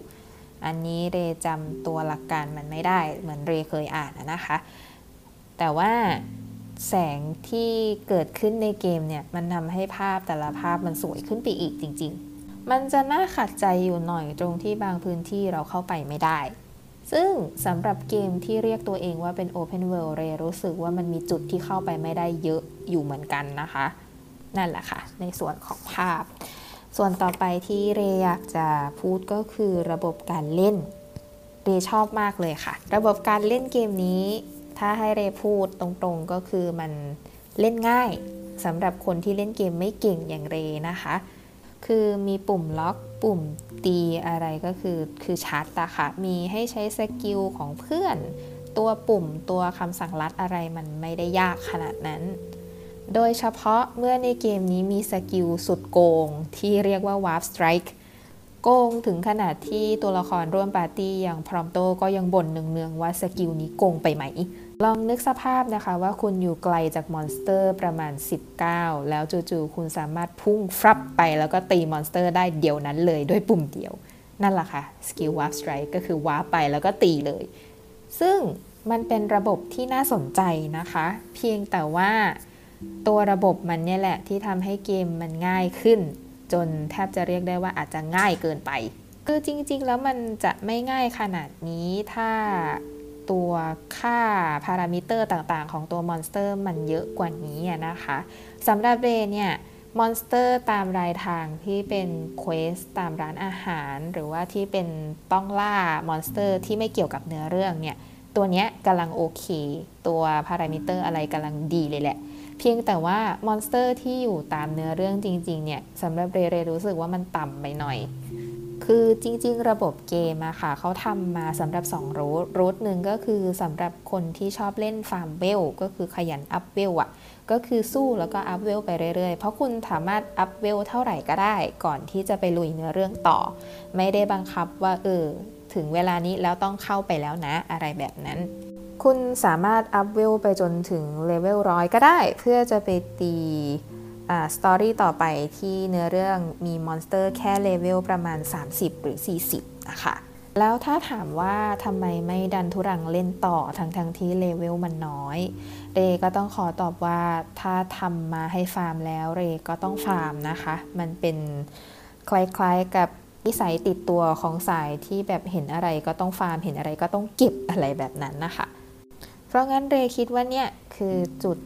อันนี้เรจำตัวหลักการมันไม่ได้เหมือนเรเคยอ่านนะคะ แต่ว่า แสงที่เกิดขึ้นในเกมเนี่ย มันทำให้ภาพแต่ละภาพมันสวยขึ้นไปอีกจริง ๆ มันจะน่าขัดใจอยู่หน่อยตรงที่บางพื้นที่เราเข้าไปไม่ได้ ซึ่งสำหรับเกมที่เรียกตัวเองว่าเป็น Open World เรรู้สึกว่ามันมีจุดที่เข้าไปไม่ได้เยอะอยู่เหมือนกันนะคะ นั่นแหละค่ะ ในส่วนของภาพ ส่วนต่อไปที่เรอยากจะพูดก็คือระบบการเล่นเรชอบมากเลยค่ะ ระบบการเล่นเกมนี้ ถ้าให้เรพูดตรงๆก็คือมันเล่นง่ายสำหรับคนที่เล่นเกมไม่เก่งอย่างเรนะคะ คือมีปุ่มล็อกปุ่มตีอะไรก็คือคือชัดอะค่ะ มีให้ใช้ skill ของเพื่อน ตัวปุ่มตัวคำสั่งลัดอะไรมันไม่ได้ยากขนาดนั้น โดยเฉพาะเมื่อในเกมนี้มี skill สุดโกง ที่เรียกว่า Warp Strike โกงถึงขนาดที่ตัวละครร่วมปาร์ตี้อย่างพรอมโตก็ยังบ่นเนืองๆว่า skill นี้โกงไปไหม ลองนึกสภาพนะคะว่าคุณอยู่ไกลจาก monster ประมาณ 19 แล้วจู่ๆคุณสามารถพุ่งฟรับไปแล้วก็ตี monster ได้เดี๋ยวนั้นเลยด้วยปุ่มเดียว นั่นแหละค่ะ skill Warp Strike ก็คือ warp ไปแล้วก็ตีเลย ซึ่งมันเป็นระบบที่น่าสนใจนะคะ เพียงแต่ว่าตัวระบบมันเนี่ยแหละที่ทำให้เกมมันง่ายขึ้น จนแทบจะเรียกได้ว่าอาจจะง่ายเกินไปคือจริงๆ แล้วมันจะไม่ง่ายขนาดนี้ถ้า ตัวค่าพารามิเตอร์ต่างๆ ของตัว monster มันเยอะกว่านี้นะคะสำหรับเรเนี่ยmonster ตามรายทางที่เป็น quest ตามร้านอาหาร หรือว่าที่เป็นต้องล่า monster ที่ไม่เกี่ยวกับเนื้อเรื่องเนี่ยตัวเนี้ยกำลังโอเค ตัวพารามิเตอร์อะไรกำลังดีเลยแหละ เพียงแต่ว่า monster ที่อยู่ตามเนื้อเรื่องจริงๆเนี่ยสำหรับเรเรรู้สึกว่ามันต่ำไปหน่อย คือจริง ๆ ระบบเกมอะค่ะเขาทำมาสำหรับ2 route route หนึ่งก็คือสำหรับคนที่ชอบเล่นฟาร์มเวลก็คือขยัน up เวลอะก็คือสู้แล้วก็ up เวลไปเรื่อย ๆ เพราะคุณสามารถ up เวลเท่าไหร่ก็ได้ ก่อนที่จะไปลุยเนื้อเรื่องต่อ ไม่ได้บังคับว่าเออถึงเวลานี้แล้วต้องเข้าไปแล้วนะอะไรแบบนั้น คุณสามารถ up เวลไปจนถึง level ร้อยก็ได้ เพื่อจะไปตี story ต่อไปที่เนื้อเรื่องมี monster แค่ level ประมาณ 30 หรือ 40 นะคะ แล้วถ้าถามว่าทำไมไม่ดันทุรังเล่นต่อทั้งทั้งที่เลเวลมันน้อย เรก็ต้องขอตอบว่าถ้าทำมาให้ฟาร์มแล้วเรก็ต้องฟาร์มนะคะ มันเป็นคล้ายๆกับนิสัยติดตัวของสายที่แบบเห็นอะไรก็ต้องฟาร์มเห็นอะไรก็ต้องเก็บอะไรแบบนั้นนะคะ เพราะงั้นเรคิดว่าเนี่ยคือจุด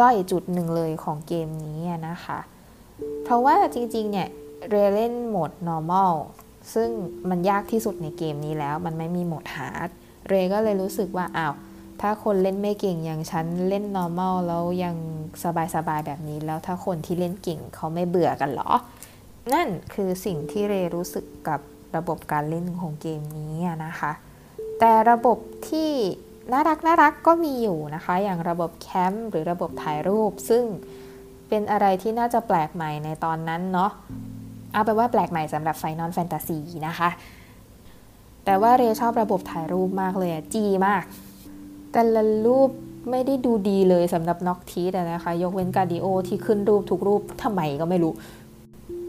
ด้อยจุดหนึ่งเลยของเกมนี้นะคะ เพราะว่าจริงๆ เนี่ยเรเล่นโหมด normal ซึ่งมันยากที่สุดในเกมนี้แล้ว มันไม่มีโหมด hard เรก็เลยรู้สึกว่าอ้าวถ้าคนเล่นไม่เก่งอย่างฉันเล่น normal แล้วยังสบายๆ แบบนี้ แล้วถ้าคนที่เล่นเก่งเขาไม่เบื่อกันหรอ นั่นคือสิ่งที่เรรู้สึกกับระบบการเล่นของเกมนี้นะคะ แต่ระบบที่ น่ารักน่ารักก็มีอยู่นะคะ อย่างระบบแคมป์หรือระบบถ่ายรูป ซึ่งเป็นอะไรที่น่าจะแปลกใหม่ในตอนนั้นเนาะเอาไปว่าแปลกใหม่สำหรับไฟนอลแฟนตาซีนะคะ แต่ว่าเรชอบระบบถ่ายรูปมากเลยอะจีมาก แต่ละรูปไม่ได้ดูดีเลยสำหรับน็อกทิสนะคะ ยกเว้นกาดิโอที่ขึ้นรูปทุกรูปทำไมก็ไม่รู้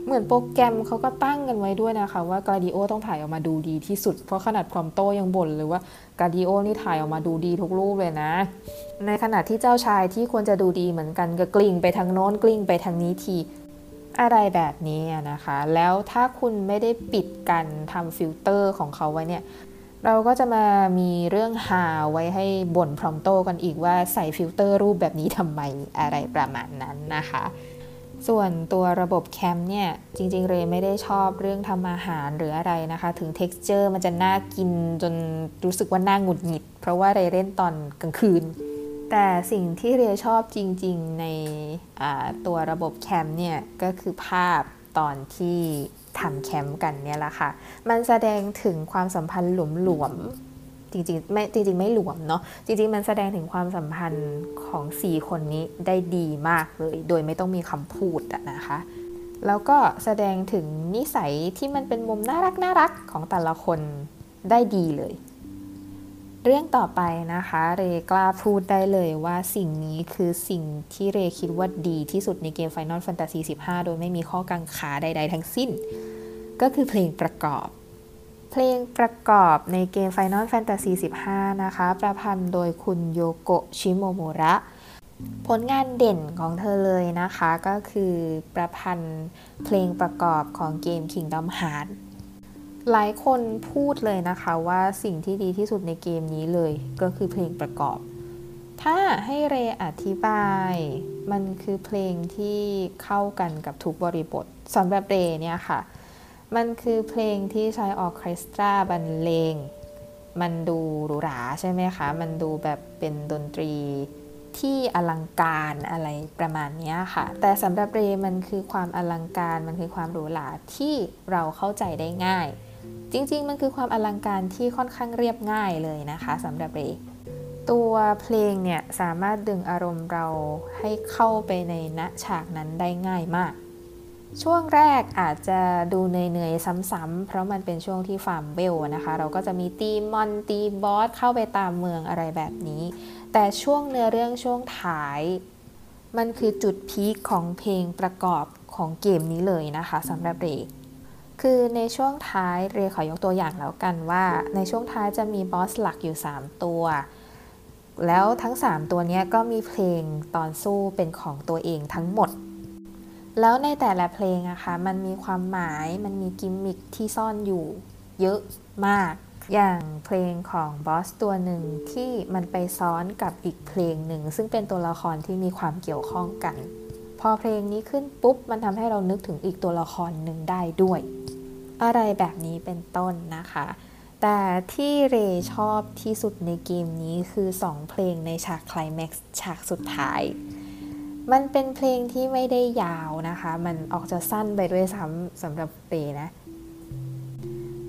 เหมือนโปรแกรมเขาก็ตั้งกันไว้ด้วยนะคะ ว่ากาดิโอต้องถ่ายออกมาดูดีที่สุด เพราะขนาดพรอมโตยังบ่นเลยว่ากาดิโอนี่ถ่ายออกมาดูดีทุกรูปเลยนะ ในขณะที่เจ้าชายที่ควรจะดูดีเหมือนกันก็กลิ้งไปทางโน้นกลิ้งไปทางนี้ทีอะไรแบบนี้นะคะ แล้วถ้าคุณไม่ได้ปิดการทำฟิลเตอร์ของเขาไว้เนี่ย เราก็จะมามีเรื่องหาไว้ให้บ่นพรอมโตกันอีกว่าใส่ฟิลเตอร์รูปแบบนี้ทำไมอะไรประมาณนั้นนะคะ ส่วนตัวระบบแคมเนี่ย จริงๆ เรไม่ได้ชอบเรื่องทำอาหารหรืออะไรนะคะ ถึง t e x t อร์มันจะน่ากินจนรู้สึกว่าน่าหงุดหงิด เพราะว่าเรเล่นตอนกลางคืน แต่สิ่งที่เรชอบจริงๆ ในตัวระบบแคมป์เนี่ย ก็คือภาพตอนที่ทำแคมป์กันเนี่ยแหละค่ะ มันแสดงถึงความสัมพันธ์หลวมๆ จริงๆไม่จริง ๆ ไม่หลวมเนาะจริง ๆ มันแสดงถึงความสัมพันธ์ของ 4 คนนี้ได้ดีมากเลย โดยไม่ต้องมีคำพูดนะคะ แล้วก็แสดงถึงนิสัยที่มันเป็นมุมน่ารักน่ารักของแต่ละคนได้ดีเลย เรื่องต่อไปนะคะ เรกล้าพูดได้เลยว่าสิ่งนี้คือสิ่งที่เรคิดว่าดีที่สุดในเกม Final Fantasy 15 โดยไม่มีข้อกังขาใด ๆ ทั้งสิ้น ก็คือเพลงประกอบ เพลงประกอบในเกม Final Fantasy 15 นะคะ ประพันธ์โดยคุณโยโกะชิโมโมระ ผลงานเด่นของเธอเลยนะคะก็คือประพันธ์เพลงประกอบของเกม Kingdom Hearts หลายคนพูดเลยนะคะว่าสิ่งที่ดีที่สุดในเกมนี้เลยก็คือเพลงประกอบ ถ้าให้เรอธิบาย มันคือเพลงที่เข้ากันกับทุกบริบทสำหรับเรเนี่ยค่ะ มันคือเพลงที่ใช้ออเคสตราบรรเลง มันดูหรูหราใช่ไหมคะ มันดูแบบเป็นดนตรีที่อลังการอะไรประมาณนี้ค่ะ แต่สำหรับเรมันคือความอลังการ มันคือความหรูหราที่เราเข้าใจได้ง่าย จริงๆ มันคือความอลังการที่ค่อนข้างเรียบง่ายเลยนะคะสำหรับเรตัวเพลงเนี่ยสามารถดึงอารมณ์เราให้เข้าไปในณฉากนั้นได้ง่ายมาก ช่วงแรกอาจจะดูเหนื่อยๆ ซ้ำๆ เพราะมันเป็นช่วงที่ฟาร์มเบลนะคะ เราก็จะมีตีมอนตีบอสเข้าไปตามเมืองอะไรแบบนี้ แต่ช่วงเนื้อเรื่องช่วงท้าย มันคือจุดพีคของเพลงประกอบของเกมนี้เลยนะคะสำหรับเรคือในช่วงท้ายเรขอยกตัวอย่างแล้วกันว่า ในช่วงท้ายจะมีบอสหลักอยู่ 3 ตัว แล้วทั้ง 3 ตัวนี้ก็มีเพลงตอนสู้เป็นของตัวเองทั้งหมด แล้วในแต่ละเพลงอะคะมันมีความหมายมันมีกิมมิคที่ซ่อนอยู่เยอะมาก อย่างเพลงของบอสตัวหนึ่งที่มันไปซ้อนกับอีกเพลงหนึ่ง ซึ่งเป็นตัวละครที่มีความเกี่ยวข้องกัน พอเพลงนี้ขึ้นปุ๊บ มันทำให้เรานึกถึงอีกตัวละครหนึ่งได้ด้วย อะไรแบบนี้เป็นต้นนะคะ แต่ที่เรชอบที่สุดในเกมนี้คือ 2 เพลงในฉากคลแม็กซ์ฉากสุดท้าย มันเป็นเพลงที่ไม่ได้ยาวนะคะ มันออกจะสั้นไปด้วยซ้ำสำหรับเรนะ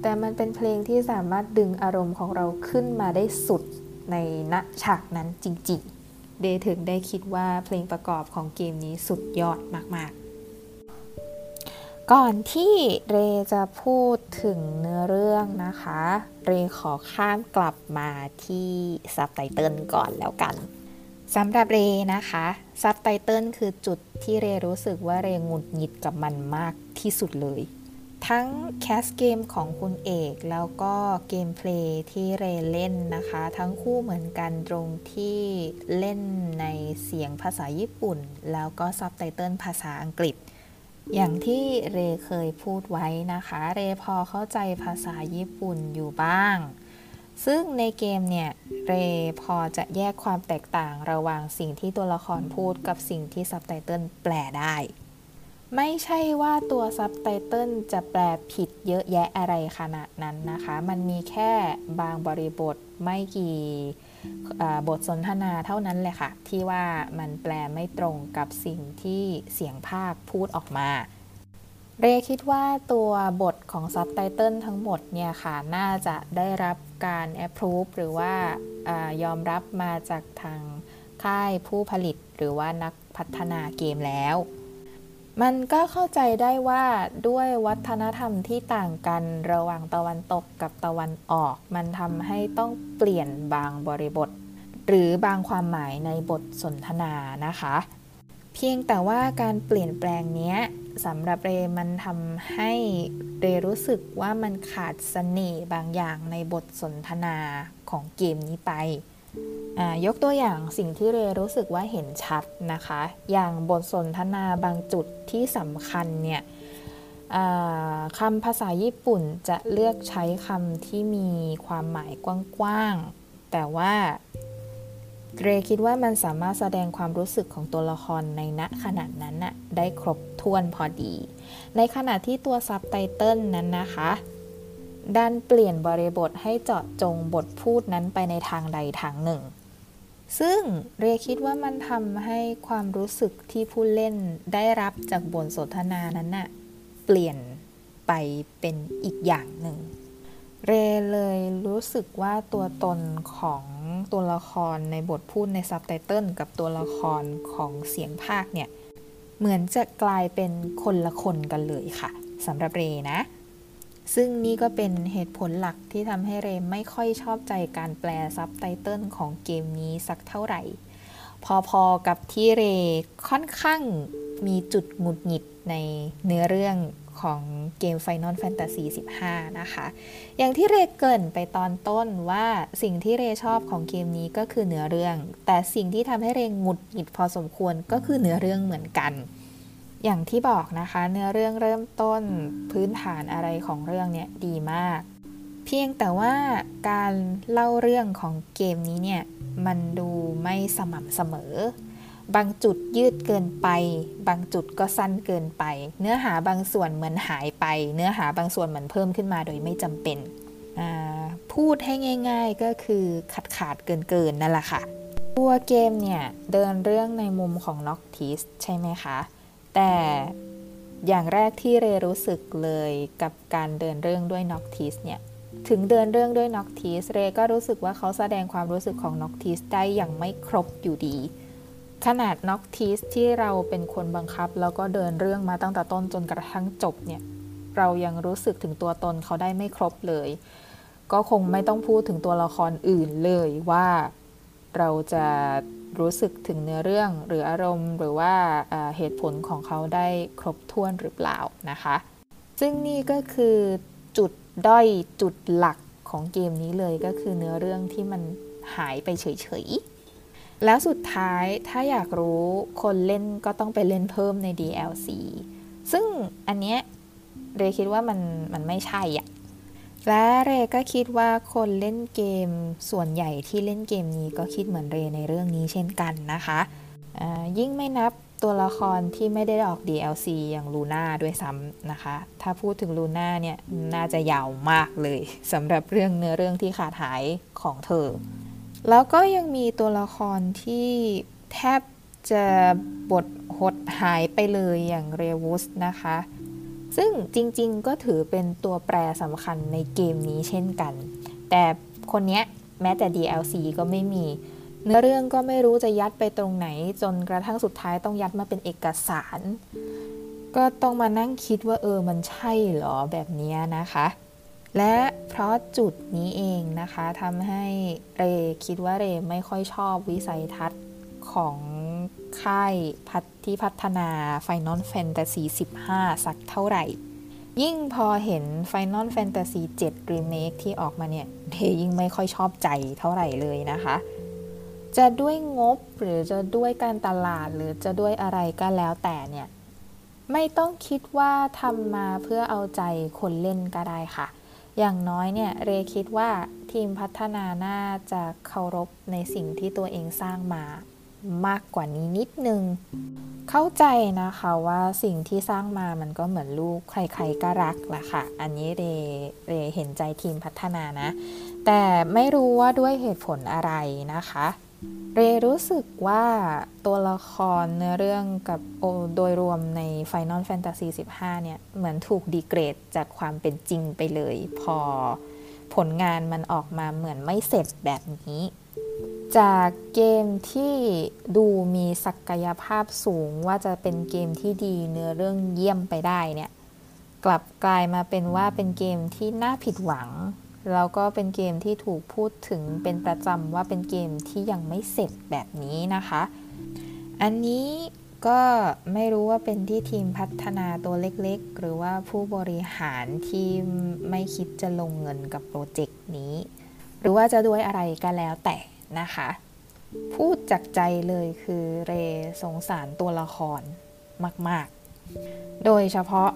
แต่มันเป็นเพลงที่สามารถดึงอารมณ์ของเราขึ้นมาได้สุดในณฉากนั้นจริงๆ เดถึงได้คิดว่าเพลงประกอบของเกมนี้สุดยอดมากๆ ก่อนที่เรจะพูดถึงเนื้อเรื่องนะคะ เรขอข้ามกลับมาที่ซับไตเติลก่อนแล้วกันสำหรับเรนะคะ ซับไตเติลคือจุดที่เรรู้สึกว่าเรงุดหงิดกับมันมากที่สุดเลยทั้ง cast เกมของคุณเอกแล้วก็ gameplay ที่เรเล่นนะคะ ทั้งคู่เหมือนกันตรงที่เล่นในเสียงภาษาญี่ปุ่น แล้วก็ซับไตเติลภาษาอังกฤษอย่างที่เรเคยพูดไว้นะคะ เรพอเข้าใจภาษาญี่ปุ่นอยู่บ้าง ซึ่งในเกมเนี่ยเรพอจะแยกความแตกต่างระหว่างสิ่งที่ตัวละครพูดกับสิ่งที่ซับไตเติลแปลได้ ไม่ใช่ว่าตัวซับไตเติลจะแปลผิดเยอะแยะอะไรขนาดนั้นนะคะ มันมีแค่บางบริบทไม่กี่บทสนทนาเท่านั้นแหละค่ะ ที่ว่ามันแปลไม่ตรงกับสิ่งที่เสียงภาคพูดออกมา เรคิดว่าตัวบทของซับไตเติลทั้งหมดเนี่ยค่ะ น่าจะได้รับการแอปพรูฟหรือว่าอยอมรับมาจากทางค่ายผู้ผลิตหรือว่านักพัฒนาเกมแล้ว มันก็เข้าใจได้ว่าด้วยวัฒนธรรมที่ต่างกันระหว่างตะวันตกกับตะวันออก มันทำให้ต้องเปลี่ยนบางบริบท หรือบางความหมายในบทสนทนานะคะ เพียงแต่ว่าการเปลี่ยนแปลงนี้ สำหรับเรมันทำให้เรรู้สึกว่ามันขาดเสน่ห์บางอย่างในบทสนทนาของเกมนี้ไป ยกตัวอย่างสิ่งที่เรรู้สึกว่าเห็นชัดนะคะ อย่างบทสนทนาบางจุดที่สำคัญเนี่ยคำภาษาญี่ปุ่นจะเลือกใช้คำที่มีความหมายกว้างๆ แต่ว่า เรคิดว่ามันสามารถแสดงความรู้สึกของตัวละครในณขณะนั้นน่ะได้ครบถ้วนพอดี ในขณะที่ตัวซับไตเติลนั้นนะคะดันเปลี่ยนบริบทให้เจาะจงบทพูดนั้นไปในทางใดทางหนึ่ง ซึ่งเรคิดว่ามันทำให้ความรู้สึกที่ผู้เล่นได้รับจากบทสนทนานั้นน่ะเปลี่ยนไปเป็นอีกอย่างหนึ่ง เรเลยรู้สึกว่าตัวตนของตัวละครในบทพูดในซับไตเติลกับตัวละครของเสียงภาคเนี่ย เหมือนจะกลายเป็นคนละคนกันเลยค่ะสำหรับเรนะ ซึ่งนี่ก็เป็นเหตุผลหลักที่ทำให้เรไม่ค่อยชอบใจการแปลซับไตเติลของเกมนี้สักเท่าไหร่ พอๆกับที่เรค่อนข้าง มีจุดหงุดหงิดในเนื้อเรื่องของเกม Final Fantasy 15 นะคะ อย่างที่เรเกินไปตอนต้นว่าสิ่งที่เรชอบของเกมนี้ก็คือเนื้อเรื่อง แต่สิ่งที่ทำให้เรหงุดหงิดพอสมควรก็คือเนื้อเรื่องเหมือนกัน อย่างที่บอกนะคะ เนื้อเรื่องเริ่มต้นพื้นฐานอะไรของเรื่องเนี่ยดีมาก เพียงแต่ว่าการเล่าเรื่องของเกมนี้เนี่ยมันดูไม่สม่ำเสมอ บางจุดยืดเกินไป บางจุดก็สั้นเกินไป เนื้อหาบางส่วนเหมือนหายไป เนื้อหาบางส่วนเหมือนเพิ่มขึ้นมาโดยไม่จำเป็น พูดให้ง่าย ๆก็คือขาดขาดเกินเกินนั่นแหละค่ะ ตัวเกมเนี่ยเดินเรื่องในมุมของน็อกทิสใช่ไหมคะ แต่อย่างแรกที่เรรู้สึกเลยกับการเดินเรื่องด้วยน็อกทิสเนี่ยถึงเดินเรื่องด้วยน็อกทิสเรก็รู้สึกว่าเขาแสดงความรู้สึกของน็อกทิสได้อย่างไม่ครบอยู่ดี ขนาดน็อกทิสที่เราเป็นคนบังคับ แล้วก็เดินเรื่องมาตั้งแต่ต้นจนกระทั่งจบเนี่ย เรายังรู้สึกถึงตัวตนเขาได้ไม่ครบเลย ก็คงไม่ต้องพูดถึงตัวละครอื่นเลยว่าเราจะรู้สึกถึงเนื้อเรื่องหรืออารมณ์ หรือว่าเหตุผลของเขาได้ครบถ้วนหรือเปล่านะคะ ซึ่งนี่ก็คือจุดด้อยจุดหลักของเกมนี้เลยก็คือเนื้อเรื่องที่มันหายไปเฉยๆ แล้วสุดท้ายถ้าอยากรู้คนเล่นก็ต้องไปเล่นเพิ่มใน DLC ซึ่งอันเนี้ยเรคิดว่ามันมันไม่ใช่อะและเรก็คิดว่าคนเล่นเกมส่วนใหญ่ที่เล่นเกมนี้ก็คิดเหมือนเรในเรื่องนี้เช่นกันนะคะยิ่งไม่นับตัวละครที่ไม่ได้ออก DLC อย่างลูน่าด้วยซ้ำนะคะ ถ้าพูดถึงลูน่าเนี่ยน่าจะยาวมากเลยสำหรับเรื่องเนื้อเรื่องที่ขาดหายของเธอ แล้วก็ยังมีตัวละครที่แทบจะบทหดหายไปเลยอย่างเรวุสนะคะ ซึ่งจริงๆก็ถือเป็นตัวแปรสำคัญในเกมนี้เช่นกัน แต่คนนี้แม้แต่ DLC ก็ไม่มี เนื้อเรื่องก็ไม่รู้จะยัดไปตรงไหน จนกระทั่งสุดท้ายต้องยัดมาเป็นเอกสาร ก็ต้องมานั่งคิดว่าเออมันใช่หรอแบบนี้นะคะ และเพราะจุดนี้เองนะคะทำให้เรคิดว่าเรไม่ค่อยชอบวิสัยทัศน์ของค่ายพัที่พัฒนา Final Fantasy 15 สักเท่าไหร่ ยิ่งพอเห็น Final Fantasy 7 Remake ที่ออกมาเนี่ยเทยิ่งไม่ค่อยชอบใจเท่าไหร่เลยนะคะ จะด้วยงบหรือจะด้วยการตลาดหรือจะด้วยอะไรก็แล้วแต่เนี่ยไม่ต้องคิดว่าทำมาเพื่อเอาใจคนเล่นก็ได้ค่ะ อย่างน้อยเนี่ยเรคิดว่าทีมพัฒนาน่าจะเคารพในสิ่งที่ตัวเองสร้างมามากกว่านี้นิดนึง เข้าใจนะคะว่าสิ่งที่สร้างมามันก็เหมือนลูกใครๆก็รักแหละค่ะ อันนี้เรเรเห็นใจทีมพัฒนานะ แต่ไม่รู้ว่าด้วยเหตุผลอะไรนะคะ เรรู้สึกว่าตัวละครเนื้อเรื่องกับโโดยรวมใน Final Fantasy 15 เนี่ย เหมือนถูกดีเกรดจากความเป็นจริงไปเลย พอผลงานมันออกมาเหมือนไม่เสร็จแบบนี้ จากเกมที่ดูมีศักยภาพสูงว่าจะเป็นเกมที่ดีเนื้อเรื่องเยี่ยมไปได้เนี่ย กลับกลายมาเป็นว่าเป็นเกมที่น่าผิดหวัง แล้วก็เป็นเกมที่ถูกพูดถึงเป็นประจำว่าเป็นเกมที่ยังไม่เสร็จแบบนี้นะคะ อันนี้ก็ไม่รู้ว่าเป็นที่ทีมพัฒนาตัวเล็กๆ หรือว่าผู้บริหารที่ไม่คิดจะลงเงินกับโปรเจกต์นี้ หรือว่าจะด้วยอะไรก็แล้วแต่นะคะ พูดจากใจเลยคือเรสงสารตัวละครมาก ๆ โดยเฉพาะ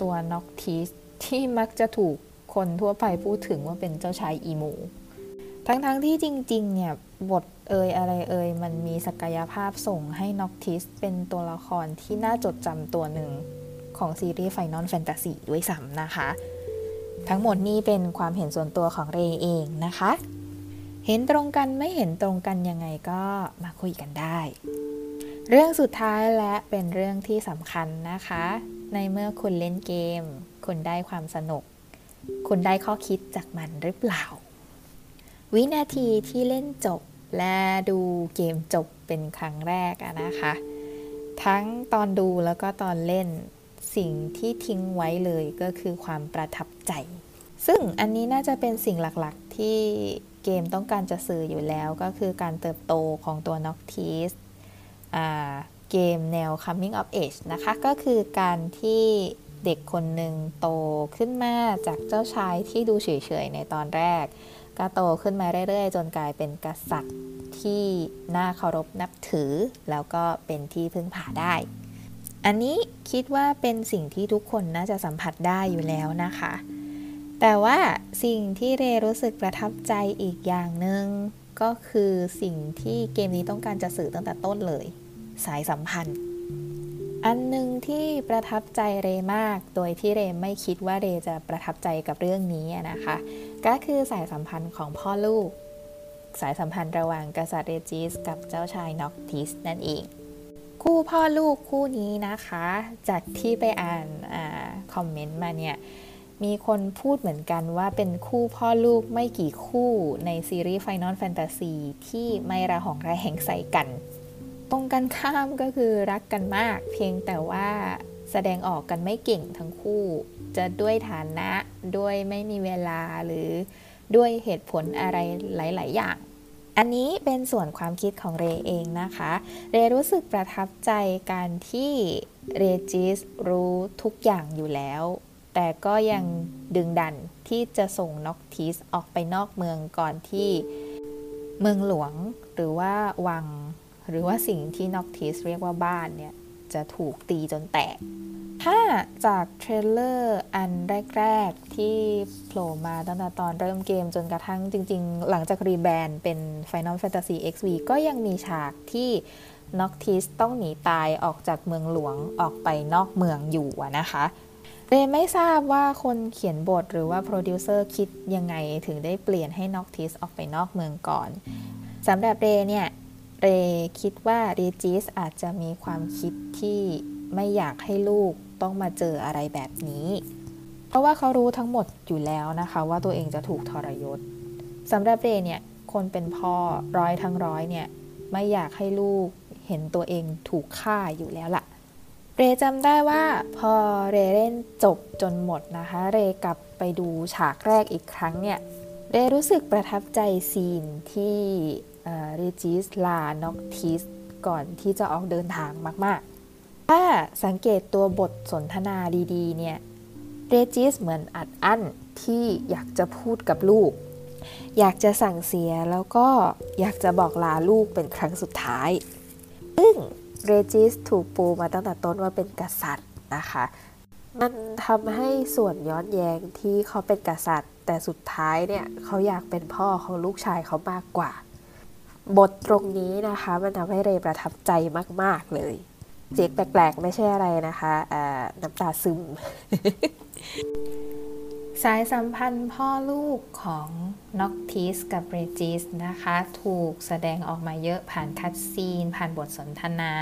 ตัวน็อกทีสที่มักจะถูก คนทั่วไปพูดถึงว่าเป็นเจ้าชายอีมู ทั้งๆที่จริงๆ เนี่ย บทเอยอะไรเอยมันมีศักยภาพส่งให้น็อกทิสเป็นตัวละครที่น่าจดจำตัวหนึ่งของซีรีส์ Final Fantasy ด้วยซ้ำนะคะ ทั้งหมดนี้เป็นความเห็นส่วนตัวของเรเองนะคะ เห็นตรงกันไม่เห็นตรงกันยังไงก็มาคุยกันได้ เรื่องสุดท้ายและเป็นเรื่องที่สำคัญนะคะ ในเมื่อคุณเล่นเกม คุณได้ความสนุก คุณได้ข้อคิดจากมันหรือเปล่า วินาทีที่เล่นจบและดูเกมจบเป็นครั้งแรกนะคะ ทั้งตอนดูแล้วก็ตอนเล่นสิ่งที่ทิ้งไว้เลยก็คือความประทับใจ ซึ่งอันนี้น่าจะเป็นสิ่งหลักๆที่เกมต้องการจะสื่ออยู่แล้วก็คือการเติบโตของตัว Noctis เกมแนว coming of age นะคะ ก็คือการที่ เด็กคนหนึ่งโตขึ้นมาจากเจ้าชายที่ดูเฉยๆในตอนแรก ก็โตขึ้นมาเรื่อยๆ จนกลายเป็นกษัตริย์ที่น่าเคารพนับถือ แล้วก็เป็นที่พึ่งพาได้ อันนี้คิดว่าเป็นสิ่งที่ทุกคนน่าจะสัมผัสได้อยู่แล้วนะคะ แต่ว่าสิ่งที่เรรู้สึกประทับใจอีกอย่างหนึง่งก็คือสิ่งที่เกมนี้ต้องการจะสื่อตั้งแต่ต้นเลย สายสัมพันธ์ อันหนึ่งที่ประทับใจเรมาก โดยที่เรไม่คิดว่าเรจะประทับใจกับเรื่องนี้นะคะ ก็คือสายสัมพันธ์ของพ่อลูก สายสัมพันธ์ระหว่างกษัตริย์เรจิส กับเจ้าชายน็อกทิสนั่นเอง คู่พ่อลูกคู่นี้นะคะ จากที่ไปอ่านอคอมเมนต์มาเนี่ย มีคนพูดเหมือนกันว่าเป็นคู่พ่อลูกไม่กี่คู่ในซีรีส์ Final Fantasy ที่ไม่ระหองระแหงใส่กัน ตรงกันข้ามก็คือรักกันมาก เพียงแต่ว่าแสดงออกกันไม่เก่งทั้งคู่ จะด้วยฐานะด้วยไม่มีเวลาหรือด้วยเหตุผลอะไรหลาย ๆ อย่าง อันนี้เป็นส่วนความคิดของเรเองนะคะ เรรู้สึกประทับใจการที่เรจิสรู้ทุกอย่างอยู่แล้ว แต่ก็ยังดึงดันที่จะส่งน็อกทิสออกไปนอกเมืองก่อนที่เมืองหลวงหรือว่าวัง หรือว่าสิ่งที่น็อกทิสเรียกว่าบ้านเนี่ย จะถูกตีจนแตก ถ้าจาก trailer อันแรก ๆ ที่โผล่มาตั้งแต่ตอนเริ่มเกมจนกระทั่งจริง ๆ หลังจาก rebrand เป็น Final Fantasy XV ก็ยังมีฉากที่น็อกทิสต้องหนีตายออกจากเมืองหลวงออกไปนอกเมืองอยู่นะคะเรไม่ทราบว่าคนเขียนบทหรือว่าโปรดิวเซอร์คิดยังไงถึงได้เปลี่ยนให้น็อกทิสออกไปนอกเมืองก่อนสำหรับเรเนี่ย เรคิดว่าเรจิสอาจจะมีความคิดที่ไม่อยากให้ลูกต้องมาเจออะไรแบบนี้ เพราะว่าเขารู้ทั้งหมดอยู่แล้วนะคะ ว่าตัวเองจะถูกทรยศสำหรับเรเนี่ยคนเป็นพ่อร้อยทั้งร้อยเนี่ยไม่อยากให้ลูกเห็นตัวเองถูกฆ่าอยู่แล้วละ่ะ เรจำได้ว่าพอเรเล่นจบจนหมดนะคะ เรกลับไปดูฉากแรกอีกครั้งเนี่ย เรรู้สึกประทับใจซีนที่ รจิสลาน็อกทิสก่อนที่จะออกเดินทางมาก ๆ ถ้าสังเกตตัวบทสนทนาดีๆ เนี่ยเเรจิสเหมือนอัดอั้นที่อยากจะพูดกับลูก อยากจะสั่งเสียแล้วก็อยากจะบอกลาลูกเป็นครั้งสุดท้าย ซึ่งเรจิสถูกปูมาตั้งแต่ต้นว่าเป็นกษัตริย์นะคะ มันทำให้ส่วนย้อนแย้งที่เขาเป็นกษัตริย์ แต่สุดท้ายเนี่ยเขาอยากเป็นพ่อของลูกชายเขามากกว่า บทตรงนี้นะคะ มันทำให้เรประทับใจมาก ๆ เลย เสียงแปลก ๆ ไม่ใช่อะไรนะคะน้ำตาซึม สายสัมพันธ์พ่อลูกของน็อกทิสกับเรจิสนะคะ ถูกแสดงออกมาเยอะผ่านคัดซีน ผ่านบทสนทนา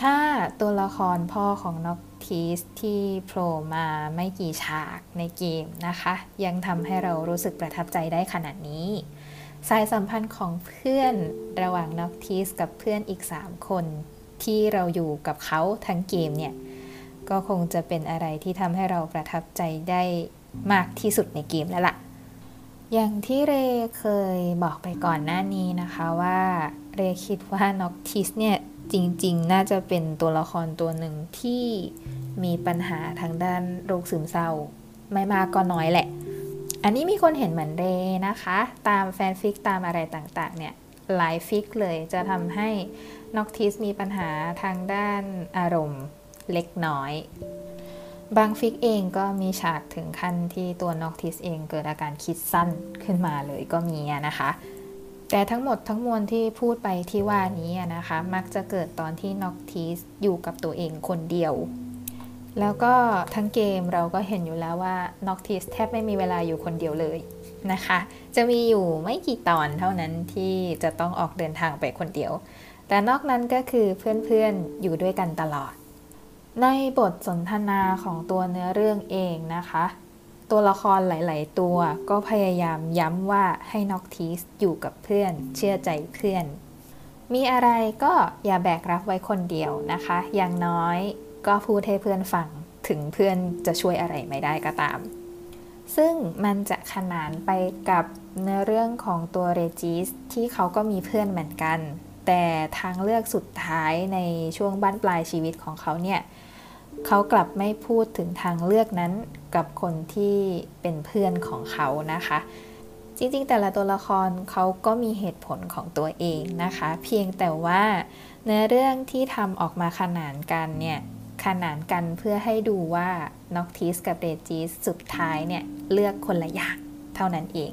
ถ้าตัวละครพ่อของน็อกทิสที่โผล่มาไม่กี่ฉากในเกมนะคะ ยังทำให้เรารู้สึกประทับใจได้ขนาดนี้ สายสัมพันธ์ของเพื่อนระหว่างน็อกทิสกับเพื่อนอีก 3 คน ที่เราอยู่กับเขาทั้งเกมเนี่ย ก็คงจะเป็นอะไรที่ทำให้เราประทับใจได้มากที่สุดในเกมแล้วละค่ะ อย่างที่เรเคยบอกไปก่อนหน้านี้นะคะว่าเรคิดว่าน็อกทิสเนี่ยจริง ๆ น่าจะเป็นตัวละครตัวหนึ่งที่มีปัญหาทางด้านโรคซึมเศร้า ไม่มากก็น้อยแหละ อันนี้มีคนเห็นเหมือนเรนะคะ ตามแฟนฟิกตามอะไรต่างๆ เนี่ยหลาย fic เลยจะทำให้น็อกทิสมีปัญหาทางด้านอารมณ์เล็กน้อย บาง fic เองก็มีฉากถึงขั้นที่ตัวน็อกทิสเองเกิดอาการคิดสั้นขึ้นมาเลยก็มีนะคะ แต่ทั้งหมดทั้งมวลที่พูดไปที่ว่านี้นะคะ มักจะเกิดตอนที่น็อกทิสอยู่กับตัวเองคนเดียว แล้วก็ทั้งเกมเราก็เห็นอยู่แล้วว่าน็อกทิสแทบไม่มีเวลาอยู่คนเดียวเลยนะคะ จะมีอยู่ไม่กี่ตอนเท่านั้นที่จะต้องออกเดินทางไปคนเดียว แต่นอกนั้นก็คือเพื่อนๆอยู่ด้วยกันตลอด ในบทสนทนาของตัวเนื้อเรื่องเองนะคะ ตัวละครหลาย ๆ ตัวก็พยายามย้ำว่าให้น็อกทีสอยู่กับเพื่อน เชื่อใจเพื่อน มีอะไรก็อย่าแบกรับไว้คนเดียวนะคะ อย่างน้อย ก็พูดให้เพื่อนฟังถึงเพื่อนจะช่วยอะไรไม่ได้ก็ตาม ซึ่งมันจะขนานไปกับเนื้อเรื่องของตัวเรจิสที่เขาก็มีเพื่อนเหมือนกัน แต่ทางเลือกสุดท้ายในช่วงบ้านปลายชีวิตของเขาเนี่ยเขากลับไม่พูดถึงทางเลือกนั้นกับคนที่เป็นเพื่อนของเขานะคะ จริงๆ แต่ละตัวละครเขาก็มีเหตุผลของตัวเองนะคะ เพียงแต่ว่าเนื้อเรื่องที่ทำออกมาขนานกันเนี่ย ขนานกันเพื่อให้ดูว่าน็อกทิสกับเรจิสสุดท้ายเนี่ยเลือกคนละอย่างเท่านั้นเอง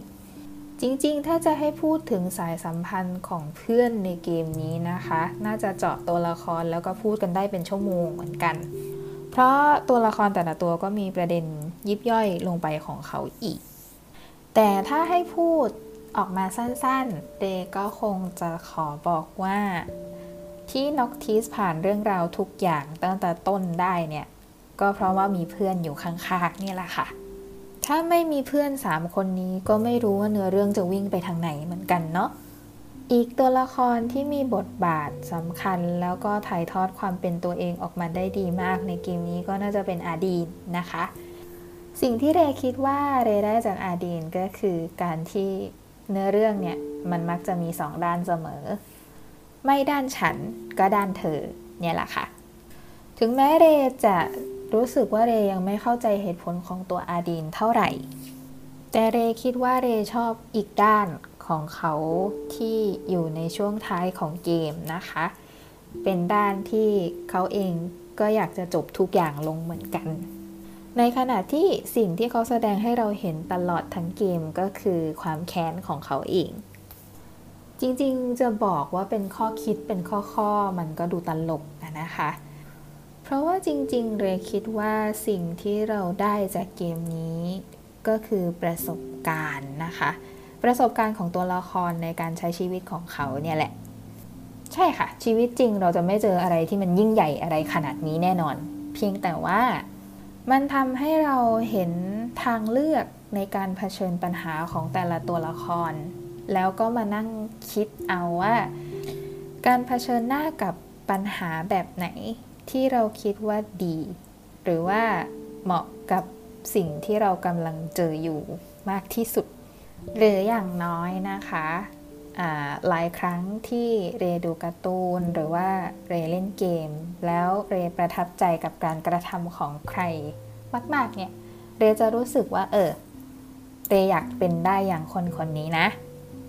จริงๆ ถ้าจะให้พูดถึงสายสัมพันธ์ของเพื่อนในเกมนี้นะคะ น่าจะเจาะตัวละครแล้วก็พูดกันได้เป็นชั่วโมงเหมือนกัน เพราะตัวละครแต่ละตัวก็มีประเด็นยิบย่อยลงไปของเขาอีก แต่ถ้าให้พูดออกมาสั้นๆ เดก็คงจะขอบอกว่า ที่น็อกทีสผ่านเรื่องราวทุกอย่างตั้งแต่ต้นได้เนี่ย ก็เพราะว่ามีเพื่อนอยู่ข้างๆนี่แหละค่ะ ถ้าไม่มีเพื่อนสามคนนี้ก็ไม่รู้ว่าเนื้อเรื่องจะวิ่งไปทางไหนเหมือนกันเนาะอีกตัวละครที่มีบทบาทสำคัญแล้วก็ถ่ายทอดความเป็นตัวเองออกมาได้ดีมากในเกมนี้ก็น่าจะเป็นอาดีนนะคะ สิ่งที่เรคิดว่าเรได้จากอาดีนก็คือการที่เนื้อเรื่องเนี่ย มันมักจะมีสองด้านเสมอ ไม่ด้านฉันก็ด้านเธอ เนี่ยแหละค่ะ ถึงแม้เรจะรู้สึกว่าเรยังไม่เข้าใจเหตุผลของตัวอาดีนเท่าไหร่ แต่เรคิดว่าเรชอบอีกด้านของเขาที่อยู่ในช่วงท้ายของเกมนะคะ เป็นด้านที่เขาเองก็อยากจะจบทุกอย่างลงเหมือนกัน ในขณะที่สิ่งที่เขาแสดงให้เราเห็นตลอดทั้งเกมก็คือความแค้นของเขาเอง จริงๆ จะบอกว่าเป็นข้อคิดเป็นข้อๆ มันก็ดูตลกนะคะ เพราะว่าจริงๆ เรคิดว่าสิ่งที่เราได้จากเกมนี้ ก็คือประสบการณ์นะคะ ประสบการณ์ของตัวละครในการใช้ชีวิตของเขาเนี่ยแหละ ใช่ค่ะ ชีวิตจริงเราจะไม่เจออะไรที่มันยิ่งใหญ่อะไรขนาดนี้แน่นอน เพียงแต่ว่ามันทำให้เราเห็นทางเลือกในการเผชิญปัญหาของแต่ละตัวละคร แล้วก็มานั่งคิดเอาว่า การเผชิญหน้ากับปัญหาแบบไหนที่เราคิดว่าดี หรือว่าเหมาะกับสิ่งที่เรากำลังเจออยู่มากที่สุด หรืออย่างน้อยนะคะหลายครั้งที่เรดูการ์ตูนหรือว่าเรเล่นเกม แล้วเรประทับใจกับการกระทำของใครมาก ๆ เนี่ย เรจะรู้สึกว่า เออ เรอยากเป็นได้อย่างคนคนนี้นะ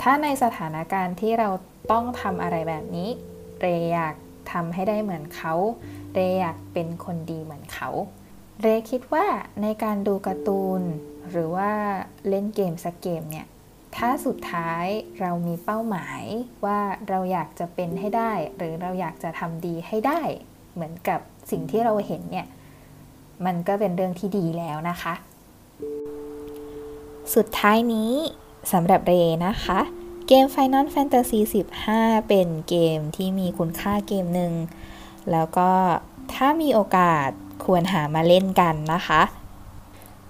ถ้าในสถานการณ์ที่เราต้องทำอะไรแบบนี้ เรอยากทำให้ได้เหมือนเขา เรอยากเป็นคนดีเหมือนเขา เรคิดว่าในการดูการ์ตูน หรือว่าเล่นเกมสักเกมเนี่ย ถ้าสุดท้ายเรามีเป้าหมายว่าเราอยากจะเป็นให้ได้ หรือเราอยากจะทำดีให้ได้ เหมือนกับสิ่งที่เราเห็นเนี่ย มันก็เป็นเรื่องที่ดีแล้วนะคะ สุดท้ายนี้ สำหรับเรนะคะ เกม Final Fantasy 15 เป็นเกมที่มีคุณค่าเกมหนึ่ง แล้วก็ถ้ามีโอกาสควรหามาเล่นกันนะคะ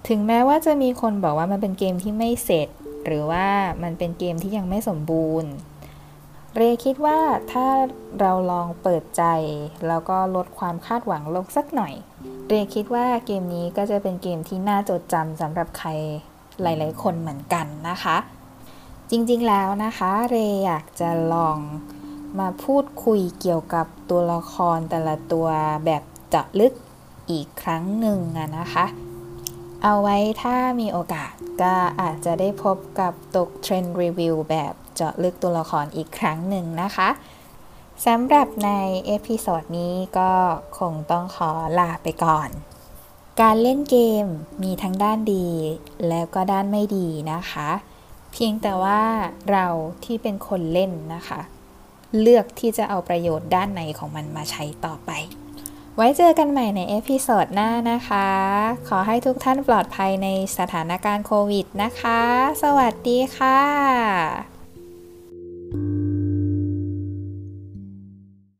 ถึงแม้ว่าจะมีคนบอกว่ามันเป็นเกมที่ไม่เสร็จ หรือว่ามันเป็นเกมที่ยังไม่สมบูรณ์ เรคิดว่าถ้าเราลองเปิดใจ แล้วก็ลดความคาดหวังลงสักหน่อย เรคิดว่าเกมนี้ก็จะเป็นเกมที่น่าจดจำสำหรับใคร หลาย ๆ คนเหมือนกันนะคะ จริงๆแล้วนะคะเรอยากจะลองมาพูดคุยเกี่ยวกับตัวละครแต่ละตัวแบบเจาะลึกอีกครั้งหนึ่งนะคะ เอาไว้ถ้ามีโอกาสก็อาจจะได้พบกับตกเทรนด์รีวิวแบบเจาะลึกตัวละครอีกครั้งหนึ่งนะคะสำหรับใน episode นี้ก็คงต้องขอลาไปก่อน การเล่นเกมมีทั้งด้านดี แล้วก็ด้านไม่ดีนะคะ เพียงแต่ว่าเราที่เป็นคนเล่นนะคะ เลือกที่จะเอาประโยชน์ด้านไหนของมันมาใช้ต่อไป ไว้เจอกันใหม่ใน episode หน้านะคะ ขอให้ทุกท่านปลอดภัยในสถานการณ์โควิดนะคะ สวัสดีค่ะ